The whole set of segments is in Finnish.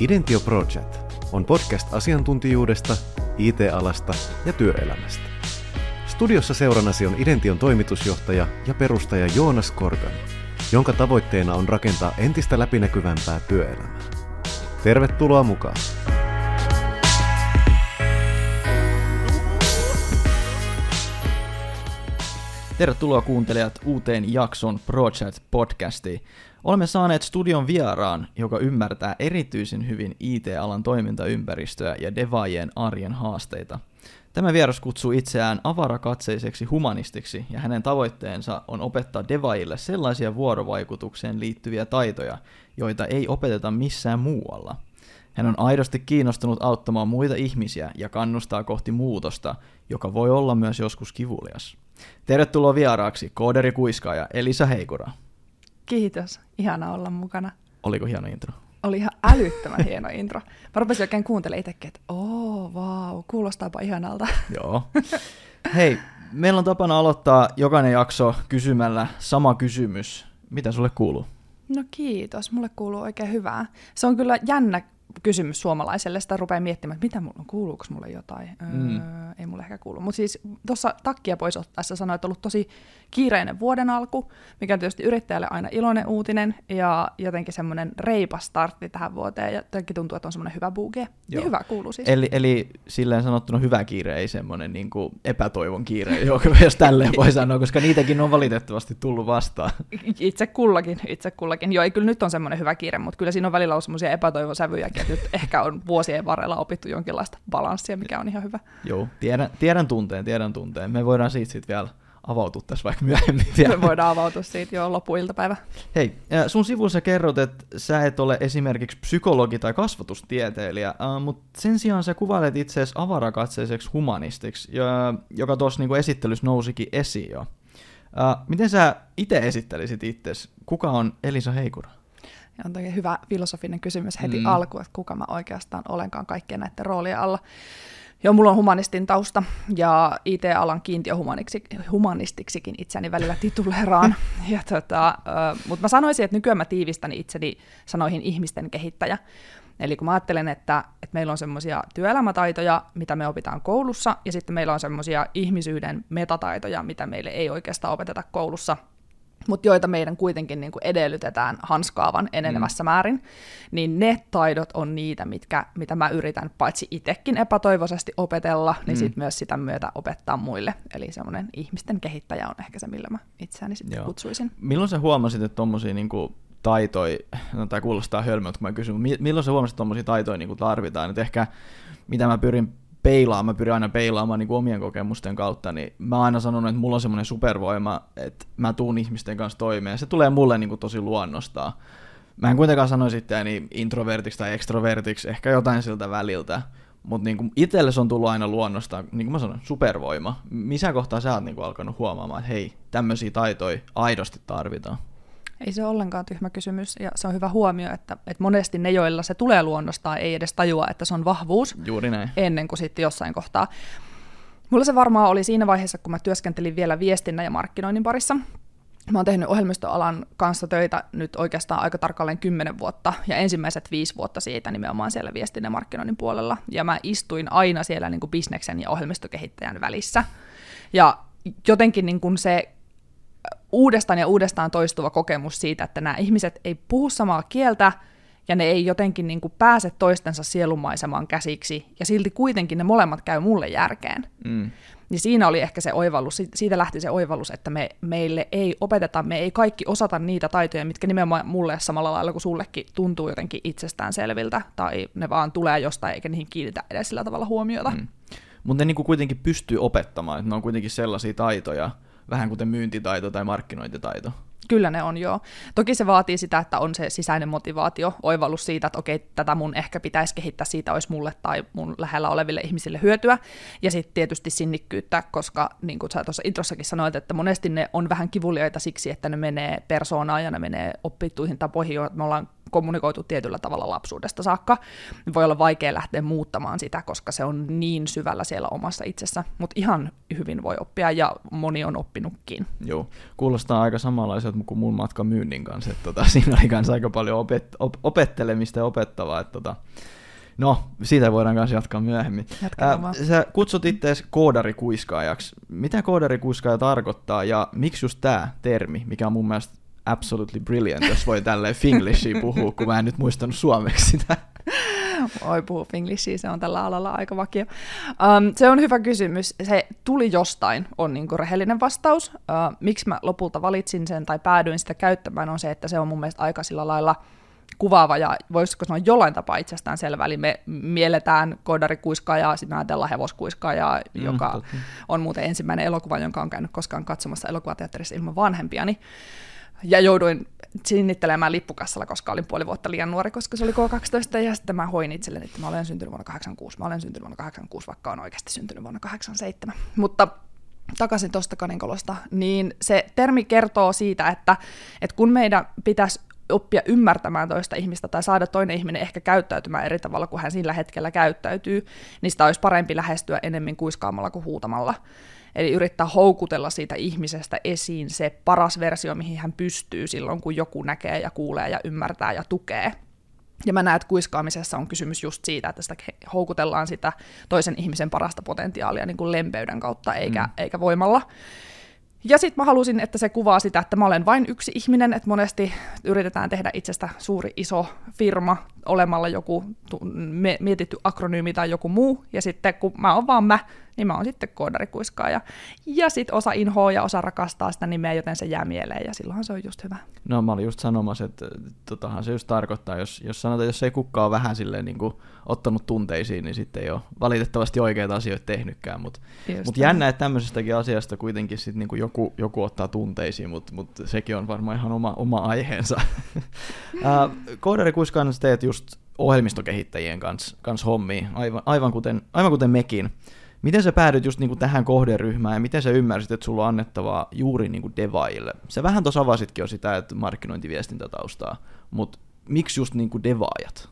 Identio Project on podcast asiantuntijuudesta, IT-alasta ja työelämästä. Studiossa seurannasi on Idention toimitusjohtaja ja perustaja Joonas Korgan, jonka tavoitteena on rakentaa entistä läpinäkyvämpää työelämää. Tervetuloa mukaan! Tervetuloa kuuntelijat uuteen jakson Project podcastiin. Olemme saaneet studion vieraan, joka ymmärtää erityisen hyvin IT-alan toimintaympäristöä ja devaajien arjen haasteita. Tämä vieras kutsuu itseään avarakatseiseksi humanistiksi ja hänen tavoitteensa on opettaa devaajille sellaisia vuorovaikutukseen liittyviä taitoja, joita ei opeteta missään muualla. Hän on aidosti kiinnostunut auttamaan muita ihmisiä ja kannustaa kohti muutosta, joka voi olla myös joskus kivulias. Tervetuloa vieraaksi, kooderi kuiskaaja Elisa Heikura. Kiitos, ihana olla mukana. Oliko hieno intro? Oli ihan älyttömän hieno intro. Mä rupesin oikein kuuntelemaan itsekin, että oo, vau, kuulostaapa ihanalta. Joo. Hei, meillä on tapana aloittaa jokainen jakso kysymällä sama kysymys. Mitä sulle kuuluu? No kiitos, mulle kuuluu oikein hyvää. Se on kyllä jännä kysymys suomalaiselle, sitä rupeaa miettimään, että mitä mulla on, kuuluuko mulle jotain. Mm. Öö, ei mulle ehkä kuulu. Mutta siis tuossa takkia pois ottaessa sanoit, että on ollut tosi kiireinen vuoden alku, mikä on tietysti yrittäjälle aina iloinen uutinen ja jotenkin semmoinen reipas startti tähän vuoteen ja jotenkin tuntuu, että on semmoinen hyvä buge. Niin hyvä kuuluu siis. Eli, eli silleen sanottuna hyvä kiire, ei semmoinen niin kuin epätoivon kiire, jos tälleen voi sanoa, koska niitäkin on valitettavasti tullut vastaan. Itse kullakin, itse kullakin. Joo, ei kyllä nyt on semmoinen hyvä kiire, mutta kyllä siinä on välillä ollut semmoisia epätoivon sävyjäkin, että nyt ehkä on vuosien varrella opittu jonkinlaista balanssia, mikä on ihan hyvä. Joo, tiedän, tiedän tunteen, tiedän tunteen. Me voidaan siitä sitten vielä avautua tässä vaikka myöhemmin vielä. Me voidaan avautua siitä jo loppuiltapäivä. Hei, sun sivussa kerrot, että sä et ole esimerkiksi psykologi tai kasvatustieteilijä, mutta sen sijaan sä kuvailet itseäsi avarakatseiseksi humanistiksi, joka tuossa niinku esittelyssä nousikin esiin jo. Miten sä itse esittelisit itsesi? Kuka on Elisa Heikura? Ja on toki hyvä filosofinen kysymys heti mm. alkuun, että kuka mä oikeastaan olenkaan kaikkien näiden roolien alla. Joo, mulla on humanistin tausta ja IT-alan humanistiksikin itseni välillä tituleraan. ja tota, mutta mä sanoisin, että nykyään mä tiivistän itseni sanoihin ihmisten kehittäjä. Eli kun mä ajattelen, että, että meillä on semmoisia työelämätaitoja, mitä me opitaan koulussa, ja sitten meillä on semmoisia ihmisyyden metataitoja, mitä meille ei oikeastaan opeteta koulussa – mutta joita meidän kuitenkin niin kuin edellytetään hanskaavan enenevässä mm. määrin, niin ne taidot on niitä, mitkä, mitä mä yritän paitsi itsekin epätoivoisesti opetella, niin mm. sit myös sitä myötä opettaa muille. Eli semmoinen ihmisten kehittäjä on ehkä se, millä mä itseäni sitten Joo. kutsuisin. Milloin sä huomasit, että tommosia niin kuin taitoja, no tämä kuulostaa hölmöltä, kun mä kysyn, milloin sä huomasit, että tommosia taitoja niin kuin tarvitaan? Et ehkä mitä mä pyrin peilaamaan, mä pyrin aina peilaamaan niin omien kokemusten kautta, niin mä oon aina sanonut, että mulla on semmoinen supervoima, että mä tuun ihmisten kanssa toimeen, se tulee mulle niin kuin tosi luonnostaan. Mä en kuitenkaan sanoisi itseäni introvertiksi tai extrovertiksi, ehkä jotain siltä väliltä, mutta niin itselle se on tullut aina luonnostaan, niin kuin mä sanoin, supervoima. Missä kohtaa sä oot niin kuin alkanut huomaamaan, että hei, tämmöisiä taitoja aidosti tarvitaan? Ei se ole ollenkaan tyhmä kysymys, ja se on hyvä huomio, että, että monesti ne, joilla se tulee luonnostaan, ei edes tajua, että se on vahvuus Juuri näin. ennen kuin sitten jossain kohtaa. Mulla se varmaan oli siinä vaiheessa, kun mä työskentelin vielä viestinnän ja markkinoinnin parissa. Mä oon tehnyt ohjelmistoalan kanssa töitä nyt oikeastaan aika tarkalleen kymmenen vuotta, ja ensimmäiset viisi vuotta siitä nimenomaan siellä viestinnän ja markkinoinnin puolella. Ja mä istuin aina siellä niin kuin bisneksen ja ohjelmistokehittäjän välissä. Ja jotenkin niin kuin se uudestaan ja uudestaan toistuva kokemus siitä, että nämä ihmiset ei puhu samaa kieltä ja ne ei jotenkin niin kuin pääse toistensa sielumaisemaan käsiksi ja silti kuitenkin ne molemmat käy mulle järkeen. Mm. Niin siinä oli ehkä se oivallus, siitä lähti se oivallus, että me, meille ei opeteta, me ei kaikki osata niitä taitoja, mitkä nimenomaan mulle samalla lailla kuin sullekin tuntuu jotenkin itsestään selviltä, tai ne vaan tulee jostain eikä niihin kiinnitä edes sillä tavalla huomiota. Mm. Mutta ne niin kuin kuitenkin pystyy opettamaan, että ne on kuitenkin sellaisia taitoja, vähän kuten myyntitaito tai markkinointitaito. Kyllä ne on, joo. Toki se vaatii sitä, että on se sisäinen motivaatio, oivallus siitä, että okei, tätä mun ehkä pitäisi kehittää, siitä olisi mulle tai mun lähellä oleville ihmisille hyötyä. Ja sitten tietysti sinnikkyyttä, koska niin kuin sä tuossa introssakin sanoit, että monesti ne on vähän kivuliaita siksi, että ne menee persoonaan ja ne menee oppittuihin tapoihin, joita me ollaan kommunikoitu tietyllä tavalla lapsuudesta saakka. Voi olla vaikea lähteä muuttamaan sitä, koska se on niin syvällä siellä omassa itsessä, mutta ihan hyvin voi oppia ja moni on oppinutkin. Joo, kuulostaa aika samanlaiselta kuin mun matka myynnin kanssa, että tota, siinä oli kanssa aika paljon opet- op- opettelemista ja opettavaa, että tota, No, siitä voidaan myös jatkaa myöhemmin. Ää, sä kutsut itse koodarikuiskaajaksi. Mitä koodarikuiskaaja tarkoittaa ja miksi just tämä termi, mikä on mun mielestä absolutely brilliant, jos voi tälleen finglishia puhua, kun mä en nyt muistanut suomeksi sitä. Oi puhu finglishia, se on tällä alalla aika vakio. Um, se on hyvä kysymys. Se tuli jostain, on niinku rehellinen vastaus. Uh, miksi mä lopulta valitsin sen tai päädyin sitä käyttämään, on se, että se on mun mielestä aika sillä lailla – kuvaava ja voisiko sanoa jollain tapaa itsestään selvä. Eli me mielletään koodarikuiskaajaa, sitten me ajatellaan hevoskuiskaajaa, mm, joka totta. on muuten ensimmäinen elokuva, jonka on käynyt koskaan katsomassa elokuvateatterissa ilman vanhempiani. Ja jouduin sinnittelemään lippukassalla, koska olin puoli vuotta liian nuori, koska se oli K12, ja sitten mä hoin itselleni, että mä olen syntynyt vuonna 86, mä olen syntynyt vuonna 86, vaikka on oikeasti syntynyt vuonna 87. Mutta takaisin tuosta kaninkolosta, niin se termi kertoo siitä, että, että kun meidän pitäisi oppia ymmärtämään toista ihmistä tai saada toinen ihminen ehkä käyttäytymään eri tavalla kuin hän sillä hetkellä käyttäytyy, niin sitä olisi parempi lähestyä enemmän kuiskaamalla kuin huutamalla. Eli yrittää houkutella siitä ihmisestä esiin se paras versio, mihin hän pystyy silloin, kun joku näkee ja kuulee ja ymmärtää ja tukee. Ja mä näen, että kuiskaamisessa on kysymys just siitä, että sitä houkutellaan sitä toisen ihmisen parasta potentiaalia niin kuin lempeyden kautta eikä, mm. eikä voimalla. Ja sitten mä halusin, että se kuvaa sitä, että mä olen vain yksi ihminen, että monesti yritetään tehdä itsestä suuri iso firma olemalla joku mietitty akronyymi tai joku muu, ja sitten kun mä oon vaan mä, niin mä oon sitten koodarikuiskaaja. Ja sitten osa inhoa ja osa rakastaa sitä nimeä, joten se jää mieleen, ja silloinhan se on just hyvä. No mä olin just sanomassa, että totahan se just tarkoittaa, jos, jos sanotaan, jos ei kukaan ole vähän silleen niin kuin ottanut tunteisiin, niin sitten ei ole valitettavasti oikeita asioita tehnytkään, mutta mut jännä, että tämmöisestäkin asiasta kuitenkin sit niin kuin joku, joku ottaa tunteisiin, mutta mut sekin on varmaan ihan oma, oma aiheensa. Koodarikuiskaajana teet just ohjelmistokehittäjien kanssa kans hommia, aivan, aivan, kuten, aivan kuten mekin. Miten sä päädyt just niinku tähän kohderyhmään ja miten sä ymmärsit, että sulla on annettavaa juuri niinku devaajille? Sä vähän tuossa avasitkin jo sitä, että markkinointiviestintätaustaa, mutta miksi just niinku devaajat?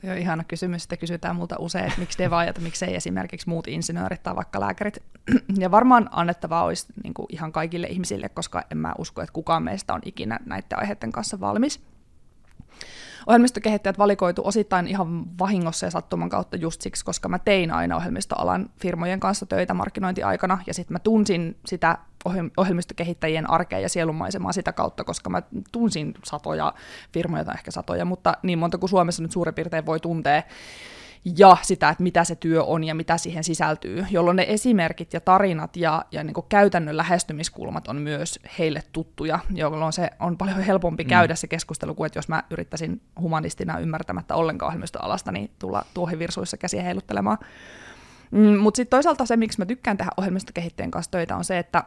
Tuo on ihana kysymys, että kysytään multa usein, että miksi devaajat, miksei esimerkiksi muut insinöörit tai vaikka lääkärit. Ja varmaan annettavaa olisi niin kuin ihan kaikille ihmisille, koska en mä usko, että kukaan meistä on ikinä näiden aiheiden kanssa valmis ohjelmistokehittäjät valikoitu osittain ihan vahingossa ja sattuman kautta just siksi, koska mä tein aina ohjelmistoalan firmojen kanssa töitä markkinointiaikana, ja sitten mä tunsin sitä ohjelmistokehittäjien arkea ja sielunmaisemaa sitä kautta, koska mä tunsin satoja firmoja tai ehkä satoja, mutta niin monta kuin Suomessa nyt suurin piirtein voi tuntea, ja sitä, että mitä se työ on ja mitä siihen sisältyy, jolloin ne esimerkit ja tarinat ja, ja niin kuin käytännön lähestymiskulmat on myös heille tuttuja, jolloin se on paljon helpompi mm. käydä se keskustelu kuin että jos mä yrittäisin humanistina ymmärtämättä ollenkaan ohjelmistoalasta, niin tulla tuohivirsuissa käsiä heiluttelemaan. Mm, Mutta sitten toisaalta se, miksi mä tykkään tehdä ohjelmistokehittäjien kanssa töitä, on se, että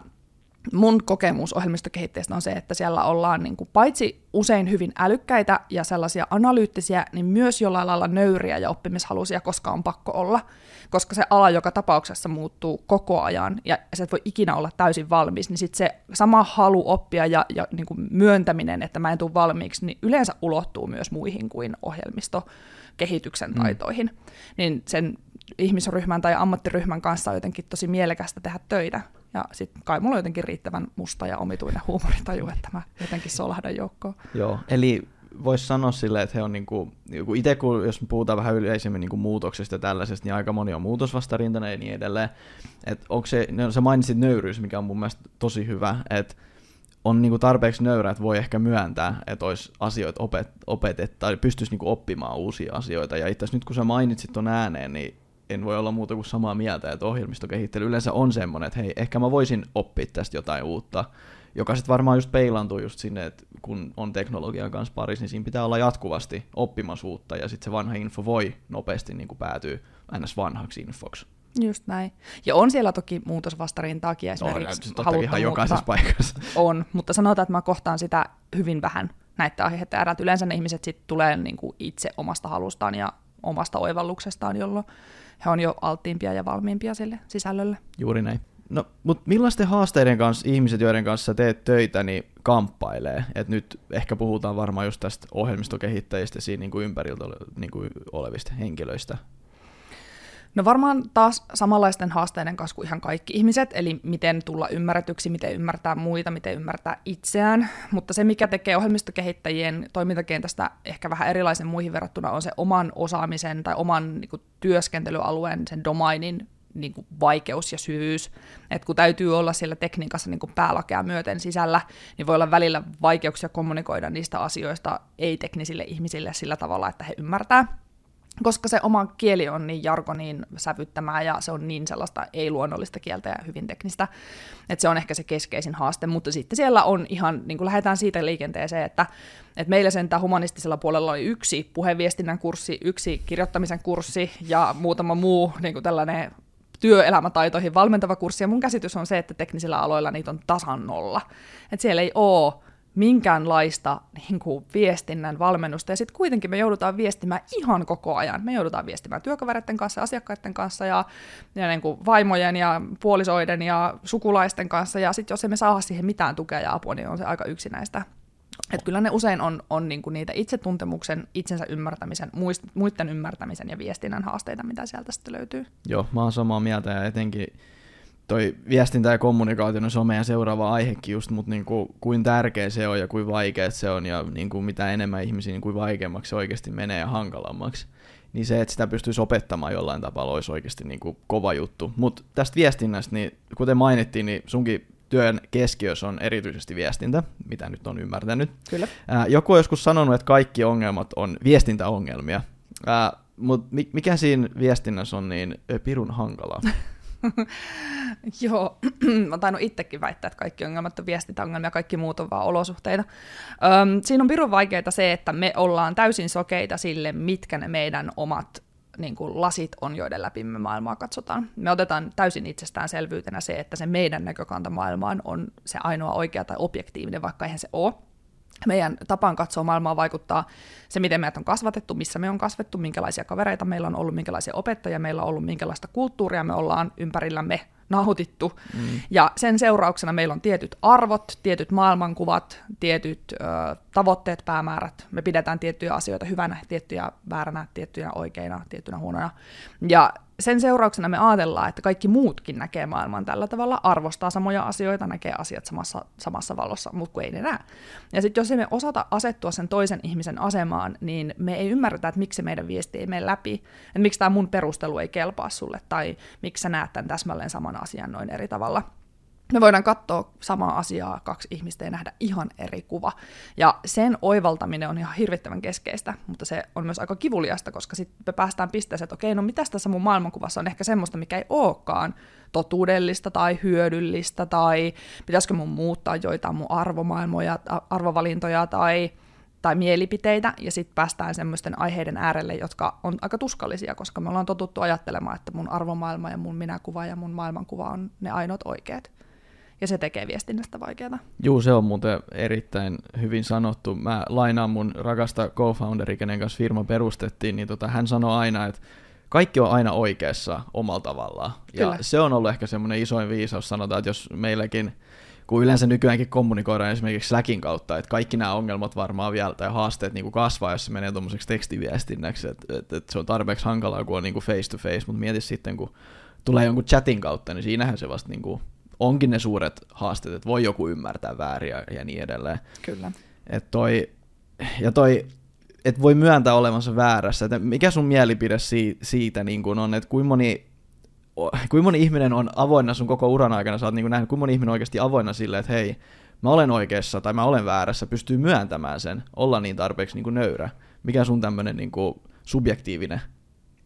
mun kokemus ohjelmistokehitteestä on se, että siellä ollaan niin kuin paitsi usein hyvin älykkäitä ja sellaisia analyyttisiä, niin myös jollain lailla nöyriä ja oppimishaluisia, koska on pakko olla. Koska se ala joka tapauksessa muuttuu koko ajan ja sä et voi ikinä olla täysin valmis, niin sitten se sama halu oppia ja, ja niin kuin myöntäminen, että mä en tule valmiiksi, niin yleensä ulottuu myös muihin kuin ohjelmistokehityksen mm. taitoihin. Mm. Niin sen ihmisryhmän tai ammattiryhmän kanssa on jotenkin tosi mielekästä tehdä töitä. Ja sitten kai mulla on jotenkin riittävän musta ja omituinen huumoritaju, että mä jotenkin solahdan joukkoon. Joo, eli voisi sanoa silleen, että he on niinku, niinku itse kun jos puhutaan vähän yleisemmin niinku muutoksesta ja tällaisesta, niin aika moni on muutosvastarintana ja niin edelleen. Et onko se, no, sä mainitsit nöyryys, mikä on mun mielestä tosi hyvä, että on niinku tarpeeksi nöyrä, että voi ehkä myöntää, että olisi asioita opet, opetettu tai pystyisi niinku oppimaan uusia asioita. Ja itse nyt kun sä mainitsit ton ääneen, niin en voi olla muuta kuin samaa mieltä, että ohjelmistokehittely yleensä on semmoinen, että hei, ehkä mä voisin oppia tästä jotain uutta, joka sitten varmaan just peilantuu just sinne, että kun on teknologian kanssa parissa, niin siinä pitää olla jatkuvasti oppimassa uutta, ja sitten se vanha info voi nopeasti niin kuin päätyä ns. vanhaksi infoksi. Just näin. Ja on siellä toki muutosvastarintaakin esimerkiksi no, ihan jokaisessa paikassa. On, mutta sanotaan, että mä kohtaan sitä hyvin vähän näitä aiheita äärät. Yleensä ne ihmiset sitten tulee niin kuin itse omasta halustaan ja omasta oivalluksestaan, jolloin he on jo alttiimpia ja valmiimpia sille sisällölle. Juuri näin. No, mutta millaisten haasteiden kanssa ihmiset, joiden kanssa teet töitä, niin kamppailee? Et nyt ehkä puhutaan varmaan just tästä ohjelmistokehittäjistä siinä niin kuin ympäriltä niin kuin olevista henkilöistä. No varmaan taas samanlaisten haasteiden kanssa kuin ihan kaikki ihmiset, eli miten tulla ymmärretyksi, miten ymmärtää muita, miten ymmärtää itseään. Mutta se, mikä tekee ohjelmistokehittäjien toimintakentästä ehkä vähän erilaisen muihin verrattuna, on se oman osaamisen tai oman niin kuin, työskentelyalueen, sen domainin niin kuin vaikeus ja syvyys. Et kun täytyy olla siellä tekniikassa niin päälakea myöten sisällä, niin voi olla välillä vaikeuksia kommunikoida niistä asioista ei-teknisille ihmisille sillä tavalla, että he ymmärtää koska se oma kieli on niin jargoniin sävyttämää ja se on niin sellaista ei-luonnollista kieltä ja hyvin teknistä, että se on ehkä se keskeisin haaste, mutta sitten siellä on ihan, niin kuin lähdetään siitä liikenteeseen, että, että meillä sen humanistisella puolella oli yksi puheviestinnän kurssi, yksi kirjoittamisen kurssi ja muutama muu niin kuin tällainen työelämätaitoihin valmentava kurssi, ja mun käsitys on se, että teknisillä aloilla niitä on tasan nolla. Että siellä ei ole minkäänlaista niin kuin, viestinnän valmennusta, ja sitten kuitenkin me joudutaan viestimään ihan koko ajan. Me joudutaan viestimään työkavereiden kanssa, asiakkaiden kanssa, ja, ja niin kuin, vaimojen ja puolisoiden ja sukulaisten kanssa, ja sitten jos emme saa siihen mitään tukea ja apua, niin on se aika yksinäistä. Että kyllä ne usein on, on niinku niitä itsetuntemuksen, itsensä ymmärtämisen, muist, muiden ymmärtämisen ja viestinnän haasteita, mitä sieltä sitten löytyy. Joo, mä oon samaa mieltä ja etenkin toi viestintä ja kommunikaatio, no se on meidän seuraava aihekin just, mutta niin kuin, kuin tärkeä se on ja kuin vaikea se on ja niin kuin mitä enemmän ihmisiä, niin kuin vaikeammaksi se oikeasti menee ja hankalammaksi. Niin se, että sitä pystyisi opettamaan jollain tapaa, olisi oikeasti niin kuin kova juttu. Mutta tästä viestinnästä, niin kuten mainittiin, niin sunkin työn keskiössä on erityisesti viestintä, mitä nyt on ymmärtänyt. Kyllä. Ää, joku on joskus sanonut, että kaikki ongelmat on viestintäongelmia, ää, mutta mikä siinä viestinnässä on niin pirun hankalaa? Joo, mä tainnut itsekin väittää, että kaikki ongelmat on viestintäongelmia, kaikki muut on vaan olosuhteita. Öm, siinä on pirun vaikeaa se, että me ollaan täysin sokeita sille, mitkä ne meidän omat niin kuin lasit on, joiden läpi me maailmaa katsotaan. Me otetaan täysin itsestäänselvyytenä se, että se meidän näkökanta maailmaan on se ainoa oikea tai objektiivinen, vaikka eihän se ole. Meidän tapaan katsoa maailmaa vaikuttaa se, miten meidät on kasvatettu, missä me on kasvettu, minkälaisia kavereita meillä on ollut, minkälaisia opettajia meillä on ollut, minkälaista kulttuuria me ollaan ympärillämme nautittu. Mm. Ja sen seurauksena meillä on tietyt arvot, tietyt maailmankuvat, tietyt ö, tavoitteet, päämäärät. Me pidetään tiettyjä asioita hyvänä, tiettyjä vääränä, tiettyjä oikeina, tiettynä huonona. Ja sen seurauksena me ajatellaan, että kaikki muutkin näkee maailman tällä tavalla, arvostaa samoja asioita, näkee asiat samassa, samassa valossa, mutta kun ei ne näe. Ja sitten jos emme osata asettua sen toisen ihmisen asemaan, niin me ei ymmärretä, että miksi meidän viesti ei mene läpi, että miksi tämä mun perustelu ei kelpaa sulle, tai miksi sä näet tämän täsmälleen saman asian noin eri tavalla me voidaan katsoa samaa asiaa kaksi ihmistä ja nähdä ihan eri kuva. Ja sen oivaltaminen on ihan hirvittävän keskeistä, mutta se on myös aika kivuliasta, koska sitten me päästään pisteeseen, että okei, no mitä tässä mun maailmankuvassa on ehkä semmoista, mikä ei olekaan totuudellista tai hyödyllistä, tai pitäisikö mun muuttaa joitain mun arvomaailmoja, arvovalintoja tai, tai mielipiteitä, ja sitten päästään semmoisten aiheiden äärelle, jotka on aika tuskallisia, koska me ollaan totuttu ajattelemaan, että mun arvomaailma ja mun minäkuva ja mun maailmankuva on ne ainoat oikeat ja se tekee viestinnästä vaikeaa. Juu, se on muuten erittäin hyvin sanottu. Mä lainaan mun rakasta co-founderi, kenen kanssa firma perustettiin, niin tota, hän sanoi aina, että kaikki on aina oikeassa omalla tavallaan. Ja Kyllä. se on ollut ehkä semmoinen isoin viisaus, sanotaan, että jos meilläkin, kun yleensä nykyäänkin kommunikoidaan esimerkiksi Slackin kautta, että kaikki nämä ongelmat varmaan vielä tai haasteet niin kuin kasvaa, jos se menee tuommoiseksi tekstiviestinnäksi, että, että, että se on tarpeeksi hankalaa, kun on niin kuin face to face, mutta mieti sitten, kun tulee jonkun chatin kautta, niin siinähän se vasta niin kuin onkin ne suuret haasteet, että voi joku ymmärtää väärin ja, ja niin edelleen. Kyllä. Et toi, ja toi, että voi myöntää olevansa väärässä. Et mikä sun mielipide siitä, siitä niin kun on, että kuinka moni, kuinka moni ihminen on avoinna sun koko uran aikana, sä oot niin nähnyt, kuinka moni ihminen oikeasti avoinna sille, että hei, mä olen oikeassa tai mä olen väärässä, pystyy myöntämään sen, olla niin tarpeeksi niin kuin nöyrä. Mikä sun tämmöinen niin subjektiivinen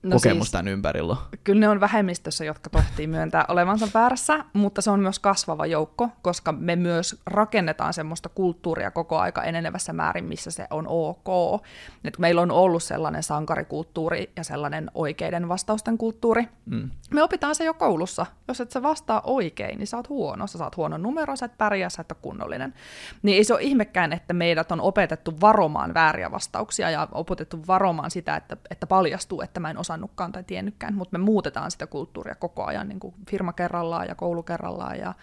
no kokemus siis, tämän ympärillä? Kyllä ne on vähemmistössä, jotka tohtii myöntää olevansa väärässä, mutta se on myös kasvava joukko, koska me myös rakennetaan semmoista kulttuuria koko aika enenevässä määrin, missä se on ok. Et meillä on ollut sellainen sankarikulttuuri ja sellainen oikeiden vastausten kulttuuri. Mm. Me opitaan se jo koulussa. Jos et sä vastaa oikein, niin sä oot huono. Sä saat huonon numero, sä et pärjää, sä et ole kunnollinen. Niin ei se ole ihmekään, että meidät on opetettu varomaan vääriä vastauksia ja opetettu varomaan sitä, että, että paljastuu, että mä en osaa osannutkaan tai tiennytkään, mutta me muutetaan sitä kulttuuria koko ajan niin kuin firma kerrallaan ja koulu kerrallaan ja,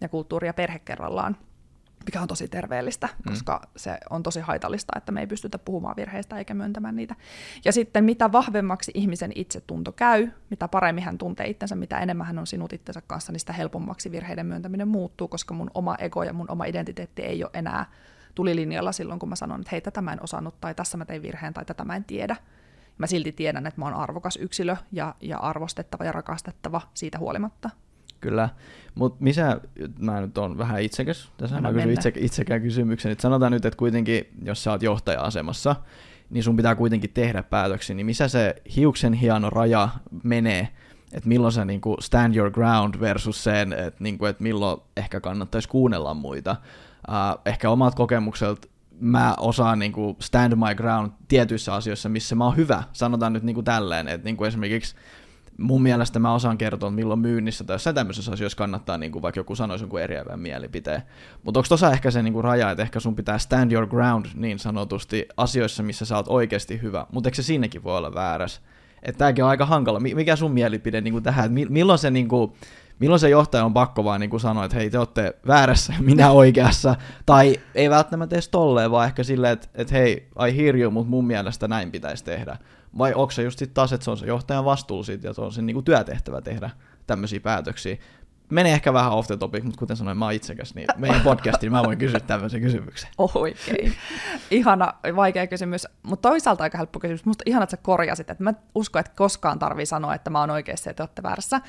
ja kulttuuri ja perhe kerrallaan mikä on tosi terveellistä, mm. koska se on tosi haitallista, että me ei pystytä puhumaan virheistä eikä myöntämään niitä. Ja sitten mitä vahvemmaksi ihmisen itsetunto käy, mitä paremmin hän tuntee itsensä, mitä enemmän hän on sinut itsensä kanssa, niin sitä helpommaksi virheiden myöntäminen muuttuu, koska mun oma ego ja mun oma identiteetti ei ole enää tulilinjalla silloin, kun mä sanon, että hei, tätä mä en osannut, tai tässä mä tein virheen, tai tätä mä en tiedä. Mä silti tiedän, että mä oon arvokas yksilö ja, ja arvostettava ja rakastettava siitä huolimatta. Kyllä, mutta missä, mä nyt on vähän itsekäs, tässä mä kysyn itse, itsekään kysymyksen, että sanotaan nyt, että kuitenkin, jos sä oot johtaja-asemassa, niin sun pitää kuitenkin tehdä päätöksiä, niin missä se hiuksen hieno raja menee, että milloin sä niin kuin stand your ground versus sen, että, niin kuin, että milloin ehkä kannattaisi kuunnella muita. Uh, ehkä omat kokemukset mä osaan niin kuin stand my ground tietyissä asioissa, missä mä oon hyvä. Sanotaan nyt niin kuin tälleen, että niin kuin esimerkiksi mun mielestä mä osaan kertoa, milloin myynnissä tai jossain tämmöisessä asioissa kannattaa, niin kuin vaikka joku sanoisi jonkun eriävän mielipiteen. Mutta onko tuossa ehkä se niin kuin raja, että ehkä sun pitää stand your ground niin sanotusti asioissa, missä sä oot oikeasti hyvä, mutta eikö se siinäkin voi olla väärässä? Että tämäkin on aika hankala. Mikä sun mielipide niin kuin tähän, että milloin se niin kuin, milloin se johtaja on pakko vaan niin kuin sanoa, että hei te olette väärässä minä oikeassa, tai ei välttämättä edes tolleen, vaan ehkä silleen, että, että hei, I hear you, mutta mun mielestä näin pitäisi tehdä. Vai onko se just sit taas, että se on se johtajan vastuu siitä ja se on sen niinku työtehtävä tehdä tämmöisiä päätöksiä. Menee ehkä vähän off the topic, mutta kuten sanoin, mä oon itsekäs, niin meidän podcastiin mä voin kysyä tämmöisen kysymyksen. Oikein. Ihana, vaikea kysymys, mutta toisaalta aika helppo kysymys. Musta ihana, että sä korjasit, että mä uskon, että koskaan tarvii sanoa, että mä oon oikeassa ja te olette väärässä.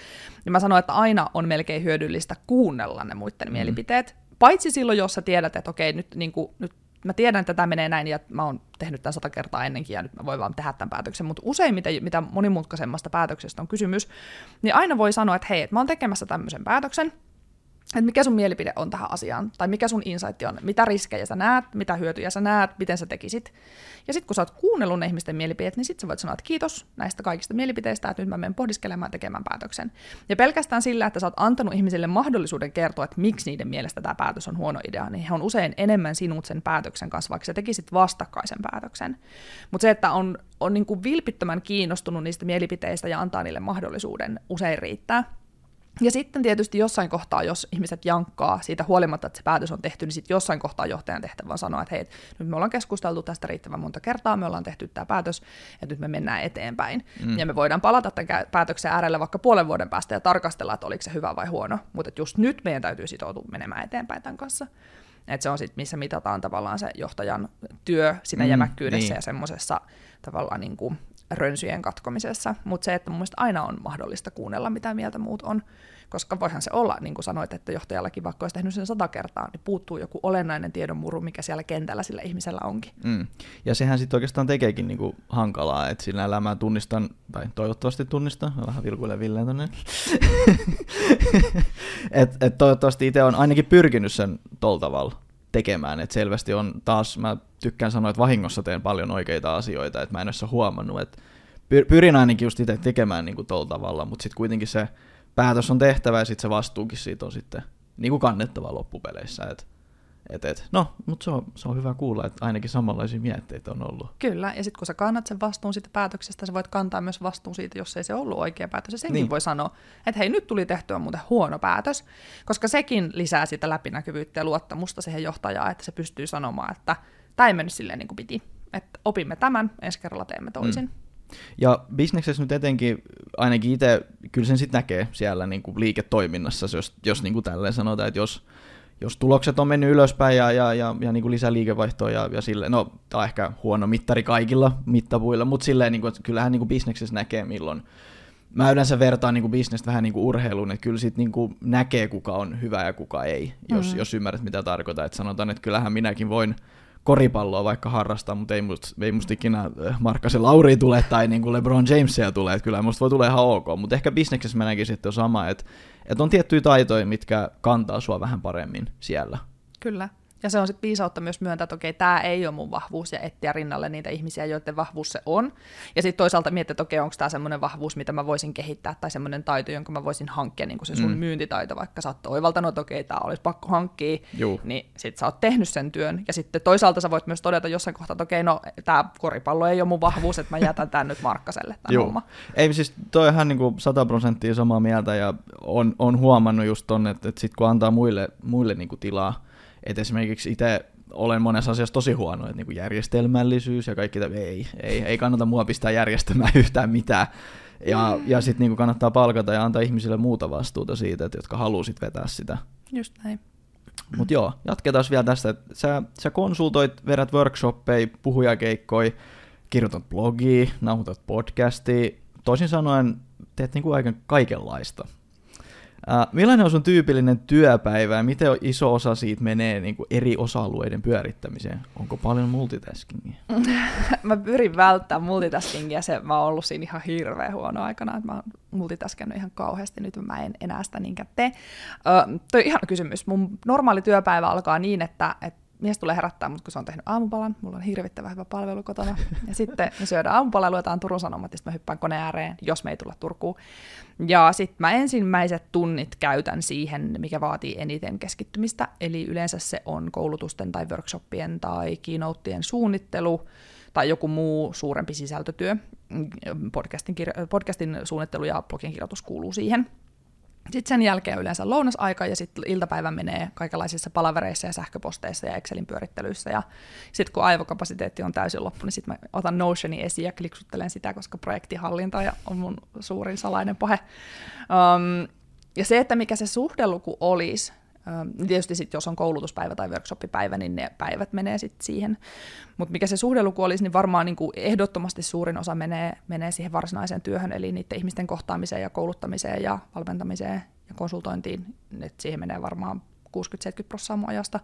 Ja mä sanoin, että aina on melkein hyödyllistä kuunnella ne muiden mm. mielipiteet, paitsi silloin, jos sä tiedät, että okei, nyt, niin kuin, nyt mä tiedän, että tämä menee näin ja mä oon tehnyt tämän sata kertaa ennenkin ja nyt mä voin vaan tehdä tämän päätöksen, mutta useimmiten, mitä monimutkaisemmasta päätöksestä on kysymys, niin aina voi sanoa, että hei, että mä oon tekemässä tämmöisen päätöksen, että mikä sun mielipide on tähän asiaan, tai mikä sun insight on, mitä riskejä sä näet, mitä hyötyjä sä näet, miten sä tekisit. Ja sitten kun sä oot kuunnellut ne ihmisten mielipiteet, niin sitten sä voit sanoa, että kiitos näistä kaikista mielipiteistä, että nyt mä menen pohdiskelemaan tekemään päätöksen. Ja pelkästään sillä, että sä oot antanut ihmisille mahdollisuuden kertoa, että miksi niiden mielestä tämä päätös on huono idea, niin he on usein enemmän sinut sen päätöksen kanssa, vaikka sä tekisit vastakkaisen päätöksen. Mutta se, että on, on niin vilpittömän kiinnostunut niistä mielipiteistä ja antaa niille mahdollisuuden, usein riittää. Ja sitten tietysti jossain kohtaa, jos ihmiset jankkaa siitä huolimatta, että se päätös on tehty, niin sitten jossain kohtaa johtajan tehtävä on sanoa, että hei, nyt me ollaan keskusteltu tästä riittävän monta kertaa, me ollaan tehty tämä päätös, ja nyt me mennään eteenpäin. Mm. Ja me voidaan palata tämän päätöksen äärelle vaikka puolen vuoden päästä ja tarkastella, että oliko se hyvä vai huono, mutta just nyt meidän täytyy sitoutua menemään eteenpäin tämän kanssa. Et se on sitten, missä mitataan tavallaan se johtajan työ siinä mm, jämäkkyydessä niin. ja semmoisessa tavallaan niin kuin rönsyjen katkomisessa, mutta se, että mun mielestä aina on mahdollista kuunnella, mitä mieltä muut on, koska voihan se olla, niin kuin sanoit, että johtajallakin vaikka olisi tehnyt sen sata kertaa, niin puuttuu joku olennainen tiedonmuru, mikä siellä kentällä sillä ihmisellä onkin. Mm. Ja sehän sitten oikeastaan tekeekin niin kuin hankalaa, että sillä elämää tunnistan, tai toivottavasti tunnistan, vähän vilkuille villeen tonne, että et toivottavasti itse on ainakin pyrkinyt sen tol tavalla tekemään, että selvästi on taas, mä tykkään sanoa, että vahingossa teen paljon oikeita asioita, että mä en ole huomannut, että pyrin ainakin just itse tekemään niin kuin tuolla tavalla, mutta sitten kuitenkin se päätös on tehtävä ja sitten se vastuukin siitä on sitten niin kuin kannettava loppupeleissä, että et, et. No, mutta se on, se on hyvä kuulla, että ainakin samanlaisia mietteitä on ollut. Kyllä, ja sitten kun sä kannat sen vastuun siitä päätöksestä, sä voit kantaa myös vastuun siitä, jos ei se ollut oikea päätös. Ja senkin niin. voi sanoa, että hei, nyt tuli tehtyä muuten huono päätös, koska sekin lisää sitä läpinäkyvyyttä ja luottamusta siihen johtajaan, että se pystyy sanomaan, että tämä ei mennyt silleen niin kuin piti. Että opimme tämän, ensi kerralla teemme toisin. Mm. Ja bisneksessä nyt etenkin, ainakin itse, kyllä sen sitten näkee siellä niin kuin liiketoiminnassa, jos, jos niin kuin tälleen sanotaan, että jos, jos tulokset on mennyt ylöspäin ja, ja, ja, ja niin kuin lisää liikevaihtoa ja, ja sille, no tämä on ehkä huono mittari kaikilla mittapuilla, mutta silleen niin kuin, että kyllähän niin kuin bisneksessä näkee milloin, mä yleensä vertaan niin kuin bisnestä vähän niin kuin urheiluun, että kyllä sit niin kuin näkee kuka on hyvä ja kuka ei, jos, mm. jos ymmärrät mitä tarkoitan, että sanotaan, että kyllähän minäkin voin koripalloa vaikka harrastaa, mutta ei musta, ei musta ikinä äh, Markkasen Lauri tule tai niin kuin LeBron Jamesia tule, että kyllä musta voi tulla ihan ok, mutta ehkä bisneksessä mä näkisin, että on sama, että, että on tiettyjä taitoja, mitkä kantaa sua vähän paremmin siellä. Kyllä, Ja se on sitten viisautta myös myöntää, että okei, tämä ei ole mun vahvuus ja etsiä rinnalle niitä ihmisiä, joiden vahvuus se on. Ja sitten toisaalta miettiä, että okei, onko tämä semmoinen vahvuus, mitä mä voisin kehittää tai semmoinen taito, jonka mä voisin hankkia, niin kuin se sun mm. myyntitaito, vaikka sä oot oivaltanut, että okei, tämä olisi pakko hankkia, Juu. niin sitten sä oot tehnyt sen työn. Ja sitten toisaalta sä voit myös todeta jossain kohtaa, että okei, no tämä koripallo ei ole mun vahvuus, että mä jätän tämän nyt Markkaselle, tämän homma. Ei siis toi ihan niin kuin 100 prosenttia samaa mieltä ja on, on huomannut just ton, että, että sit kun antaa muille, muille niin kuin tilaa, että esimerkiksi itse olen monessa asiassa tosi huono, että niin kuin järjestelmällisyys ja kaikki, ei, ei, ei kannata mua pistää järjestämään yhtään mitään. Ja, ja sitten niin kannattaa palkata ja antaa ihmisille muuta vastuuta siitä, että jotka halusit vetää sitä. Just näin. Mutta joo, jatketaan vielä tästä, sä, sä konsultoit, vedät workshoppeja, puhujakeikkoja, kirjoitat blogia, nauhoitat podcastia, toisin sanoen teet niinku aika kaikenlaista. Uh, millainen on sun tyypillinen työpäivä ja miten iso osa siitä menee niin kuin eri osa-alueiden pyörittämiseen? Onko paljon multitaskingia? mä pyrin välttämään multitaskingia, se mä oon ollut siinä ihan hirveän huono aikana, että mä oon multitaskannut ihan kauheasti, nyt mä en enää sitä niinkään tee. Uh, toi ihan kysymys. Mun normaali työpäivä alkaa niin, että, että mies tulee herättää mut, kun se on tehnyt aamupalan. Mulla on hirvittävän hyvä palvelu kotona. Ja sitten me syödään aamupala, luetaan Turun Sanomat, ja sitten mä hyppään koneen ääreen, jos me ei tulla Turkuun. Ja sitten mä ensimmäiset tunnit käytän siihen, mikä vaatii eniten keskittymistä. Eli yleensä se on koulutusten tai workshoppien tai keynotien suunnittelu tai joku muu suurempi sisältötyö. Podcastin, kirjo- podcastin suunnittelu ja blogin kirjoitus kuuluu siihen. Sitten sen jälkeen yleensä lounasaika ja sitten iltapäivä menee kaikenlaisissa palavereissa ja sähköposteissa ja Excelin pyörittelyissä. Ja sitten kun aivokapasiteetti on täysin loppu, niin sitten mä otan Notionin esiin ja kliksuttelen sitä, koska projektihallinta on mun suurin salainen pahe. Um, ja se, että mikä se suhdeluku olisi, Tietysti sitten, jos on koulutuspäivä tai workshoppipäivä, niin ne päivät menee sitten siihen. Mutta mikä se suhdeluku olisi, niin varmaan niin kuin ehdottomasti suurin osa menee, menee siihen varsinaiseen työhön, eli niiden ihmisten kohtaamiseen ja kouluttamiseen ja valmentamiseen ja konsultointiin. Et siihen menee varmaan 60-70 prosenttia ajasta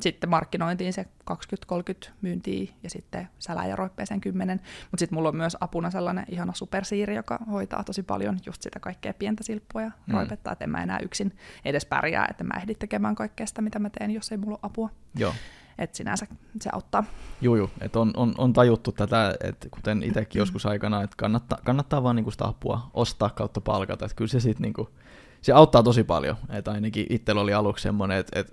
sitten markkinointiin se 20-30 myyntiä ja sitten sälä ja roippeeseen 10. Mutta sitten mulla on myös apuna sellainen ihana supersiiri, joka hoitaa tosi paljon just sitä kaikkea pientä silppua ja mm. roipetta, että en mä enää yksin edes pärjää, että mä ehdin tekemään kaikkea sitä, mitä mä teen, jos ei mulla ole apua. Joo. Että sinänsä se auttaa. Joo, joo. että on, on, on, tajuttu tätä, että kuten itsekin joskus aikana, että kannattaa, kannattaa vaan niinku sitä apua ostaa kautta palkata, että kyllä se sitten niinku, se auttaa tosi paljon, että ainakin itsellä oli aluksi semmoinen, että, että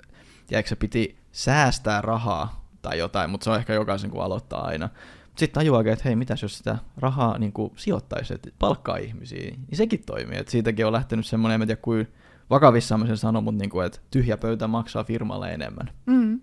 ja se piti säästää rahaa tai jotain, mutta se on ehkä jokaisen kun aloittaa aina. Sitten tajuaa, että hei, mitäs jos sitä rahaa niin kuin sijoittaisi, että palkkaa ihmisiä, niin sekin toimii. Et siitäkin on lähtenyt semmoinen, en tiedä kuin vakavissaan mä sen sanon, mutta niin kuin, että tyhjä pöytä maksaa firmalle enemmän. Mm.